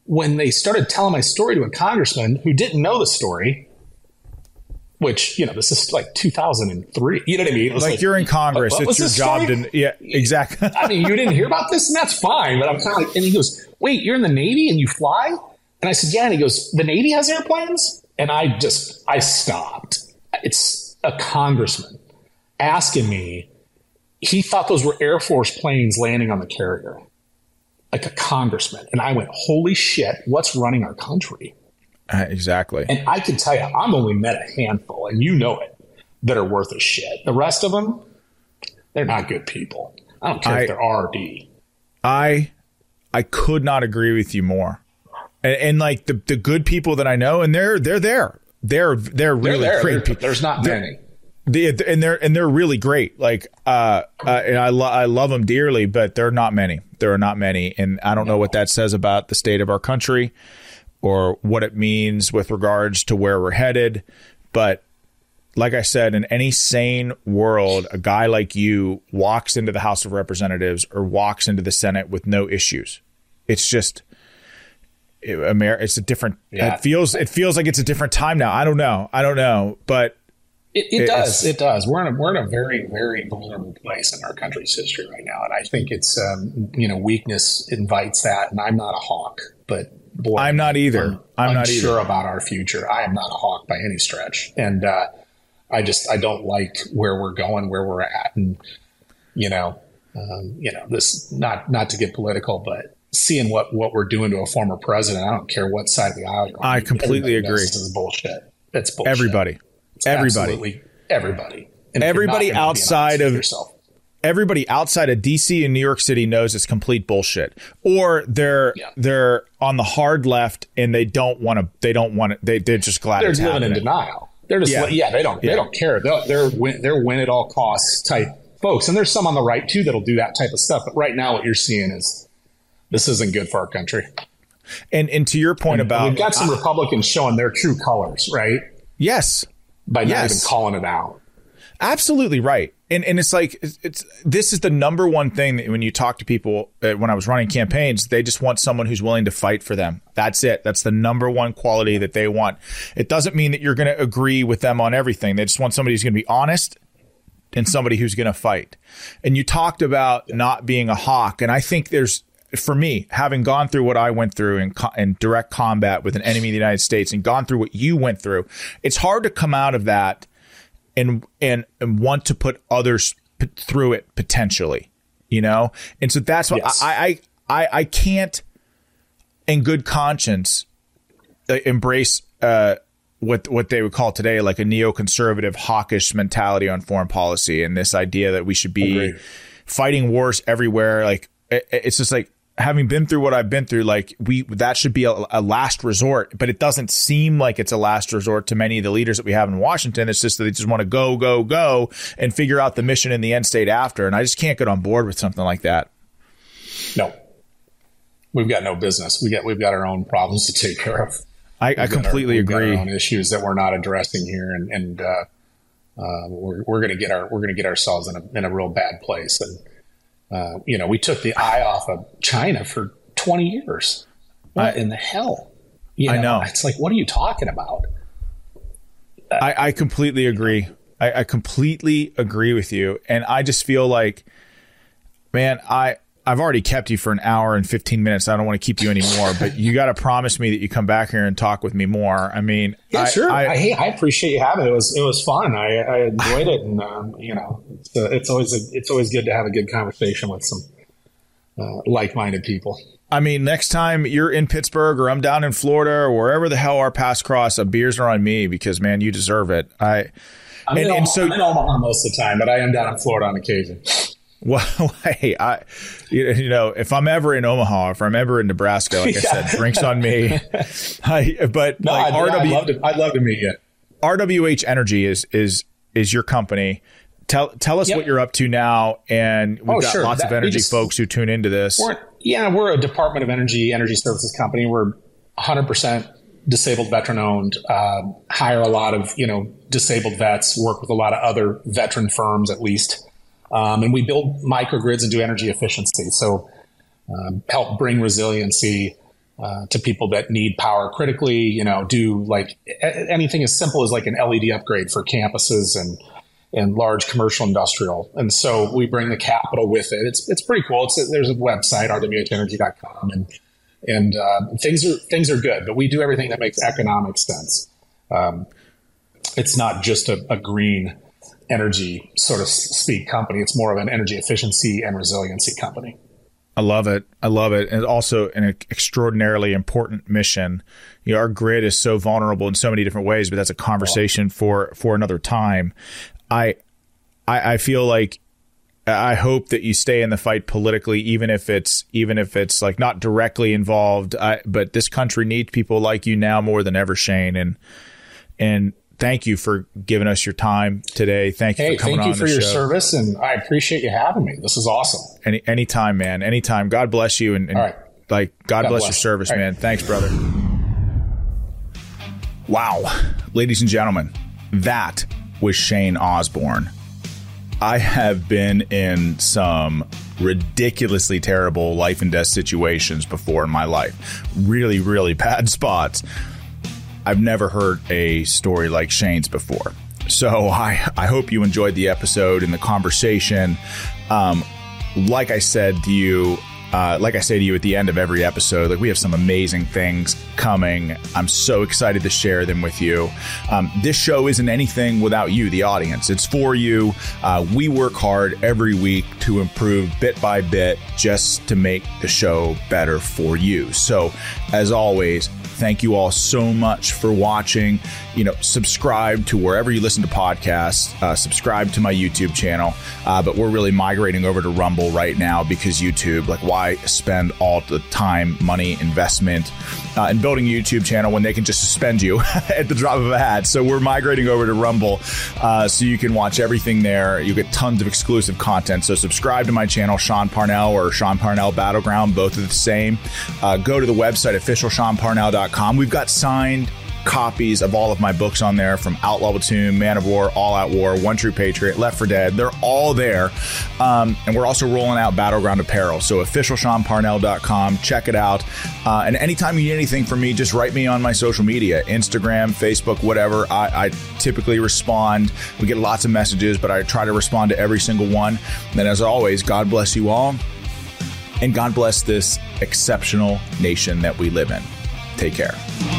when they started telling my story to a congressman who didn't know the story, which, you know, this is like 2003, you know what I mean? It was Like, you're in Congress. It's your job story? to. Yeah, *laughs* exactly. I mean, you didn't hear about this, and that's fine. But I'm kind of like, and he goes, "Wait, you're in the Navy and you fly?" And I said, "Yeah." And he goes, "The Navy has airplanes?" And I just, I stopped. It's a congressman asking me. He thought those were Air Force planes landing on the carrier, like a congressman. And I went, "Holy shit! What's running our country?" Uh, exactly. And I can tell you, I've only met a handful, and you know it, that are worth a shit. The rest of them, they're not good people. I don't care I- if they're R or D. I I could not agree with you more. And, and like the the good people that I know, and they're they're there. They're they're They're really there. great people. There's not many. They, and they're and they're really great. Like uh, uh and I lo- I love them dearly, but there are not many. There are not many, and I don't know what that says about the state of our country or what it means with regards to where we're headed. But like I said, in any sane world, a guy like you walks into the House of Representatives or walks into the Senate with no issues. It's just it, Amer- it's a different. Yeah. It feels it feels like it's a different time now. I don't know. I don't know, but It, it does. It does. We're in a we're in a very very vulnerable place in our country's history right now, and I think it's um, you know weakness invites that. And I'm not a hawk, but boy, I'm not either. I'm not sure about our future. I am not a hawk by any stretch, and uh, I just I don't like where we're going, where we're at, and you know, um, you know this not not to get political, but seeing what what we're doing to a former president, I don't care what side of the aisle you're on. I completely agree. This is bullshit. It's bullshit. everybody, It's everybody. absolutely everybody. And Everybody not gonna be outside of- yourself. everybody outside of DC and New York City knows it's complete bullshit, or they're Yeah. they're on the hard left and they don't want to. They don't want it. They they're just glad they're living in denial. They're just Yeah. yeah, yeah they don't Yeah. they don't care. They're they're win, they're win at all costs type folks, and there's some on the right too that'll do that type of stuff. But right now, what you're seeing is this isn't good for our country. And and to your point about We've got some Republicans showing their true colors, right? yes, By not Yes. even calling it out. Absolutely right. And and it's like it's, it's this is the number one thing that when you talk to people uh, when I was running campaigns, they just want someone who's willing to fight for them. That's it. That's the number one quality that they want. It doesn't mean that you're going to agree with them on everything. They just want somebody who's going to be honest and somebody who's going to fight. And you talked about not being a hawk, and I think there's for me, having gone through what I went through in, co- in direct combat with an enemy of the United States and gone through what you went through, it's hard to come out of that and and, and want to put others p- through it potentially, you know. And so that's what Yes. I, I I I can't, in good conscience, uh, embrace uh, what what they would call today like a neoconservative hawkish mentality on foreign policy and this idea that we should be Agreed. fighting wars everywhere. Like it, it's just like having been through what I've been through. Like we that should be a, a last resort, but it doesn't seem like it's a last resort to many of the leaders that we have in Washington. It's just that they just want to go go go and figure out the mission in the end state after. And I just can't get on board with something like that. No, we've got no business. We got we've got our own problems to take care of. I, I We've got our- completely our agree. on issues that we're not addressing here, and and uh, uh, we're we're going to get our we're going to get ourselves in a in a real bad place. And uh, you know, we took the eye off of China for twenty years. What in the hell? You I know. It's like, what are you talking about? I, I completely agree. I, I completely agree with you. And I just feel like, man, I I've already kept you for an hour and fifteen minutes. I don't want to keep you anymore. but you got to promise me that you come back here and talk with me more. I mean, Yeah, I, sure. I, I, hey, I appreciate you having it. It was it was fun. I, I enjoyed it, and um, you know, it's, uh, it's always a, it's always good to have a good conversation with some uh, like minded people. I mean, next time you're in Pittsburgh or I'm down in Florida or wherever the hell our paths cross, uh, beers are on me because man, you deserve it. I I'm, And- in, and Omaha, so- I'm in Omaha most of the time, but I am down in Florida on occasion. *laughs* Well, hey, I, you know, if I'm ever in Omaha, if I'm ever in Nebraska, like I said, *laughs* drinks on me. *laughs* I, but No, like I'd, I'd love to. I'd love to meet you. RWH Energy is is is your company. Tell tell us Yep. what you're up to now, and we've Oh, got sure. lots of That- we energy just- folks who tune into this. We're, yeah, we're a Department of Energy energy services company. We're 100 percent disabled veteran owned. Um, hire a lot of you know disabled vets. Work with a lot of other veteran firms at least, um, and we build microgrids and do energy efficiency. So um, help bring resiliency. Uh, to people that need power critically, you know, do like a- anything as simple as like an LED upgrade for campuses and and large commercial industrial. And so we bring the capital with it. It's it's pretty cool. It's there's a website rwhenergy.com and and uh, things are things are good, but we do everything that makes economic sense. Um, it's not just a, a green energy sort of speak company. It's more of an energy efficiency and resiliency company. I love it. I love it. And also an extraordinarily important mission. You know, our grid is so vulnerable in so many different ways, but that's a conversation for for another time. I I, I feel like I hope that you stay in the fight politically, even if it's even if it's like not directly involved. I, but this country needs people like you now more than ever, Shane. And and thank you for giving us your time today. Thank you Hey, for coming thank you for your show. service, and I appreciate you having me. This is awesome. Any anytime, man. Anytime. God bless you and, and All right. like God, God bless, your service, All right. man. Thanks, brother. Wow. Ladies and gentlemen, that was Shane Osborn. I have been in some ridiculously terrible life and death situations before in my life. Really, really bad *laughs* spots. I've never heard a story like Shane's before. So *laughs* I, I hope you enjoyed the episode and the conversation. Um, like I said to you, uh, like I say to you at the end of every episode, like we have some amazing things coming. I'm so excited to share them with you. Um, this show isn't anything without you, the audience. It's for you. Uh, we work hard every week to improve bit by bit just to make the show better for you. So, as always, thank you all so much for watching. You know, subscribe to wherever you listen to podcasts. Uh, subscribe to my YouTube channel. Uh, but we're really migrating over to Rumble right now because YouTube, like, why spend all the time, money, investment uh, in building a YouTube channel when they can just suspend you *laughs* at the drop of a hat? So we're migrating over to Rumble uh, so you can watch everything there. You get tons of exclusive content. So subscribe to my channel, Sean Parnell or Sean Parnell Battleground. Both are the same. Uh, go to the website, officialseanparnell.com. We've got signed copies of all of my books on there from Outlaw Platoon, Man of War, All Out War, One True Patriot, Left for Dead. They're all there. Um, and we're also rolling out Battleground apparel. So officialseanparnell.com. Check it out. Uh, and anytime you need anything from me, just write me on my social media Instagram, Facebook, whatever. I, I typically respond. We get lots of messages, but I try to respond to every single one. And as always, God bless you all. And God bless this exceptional nation that we live in. Take care.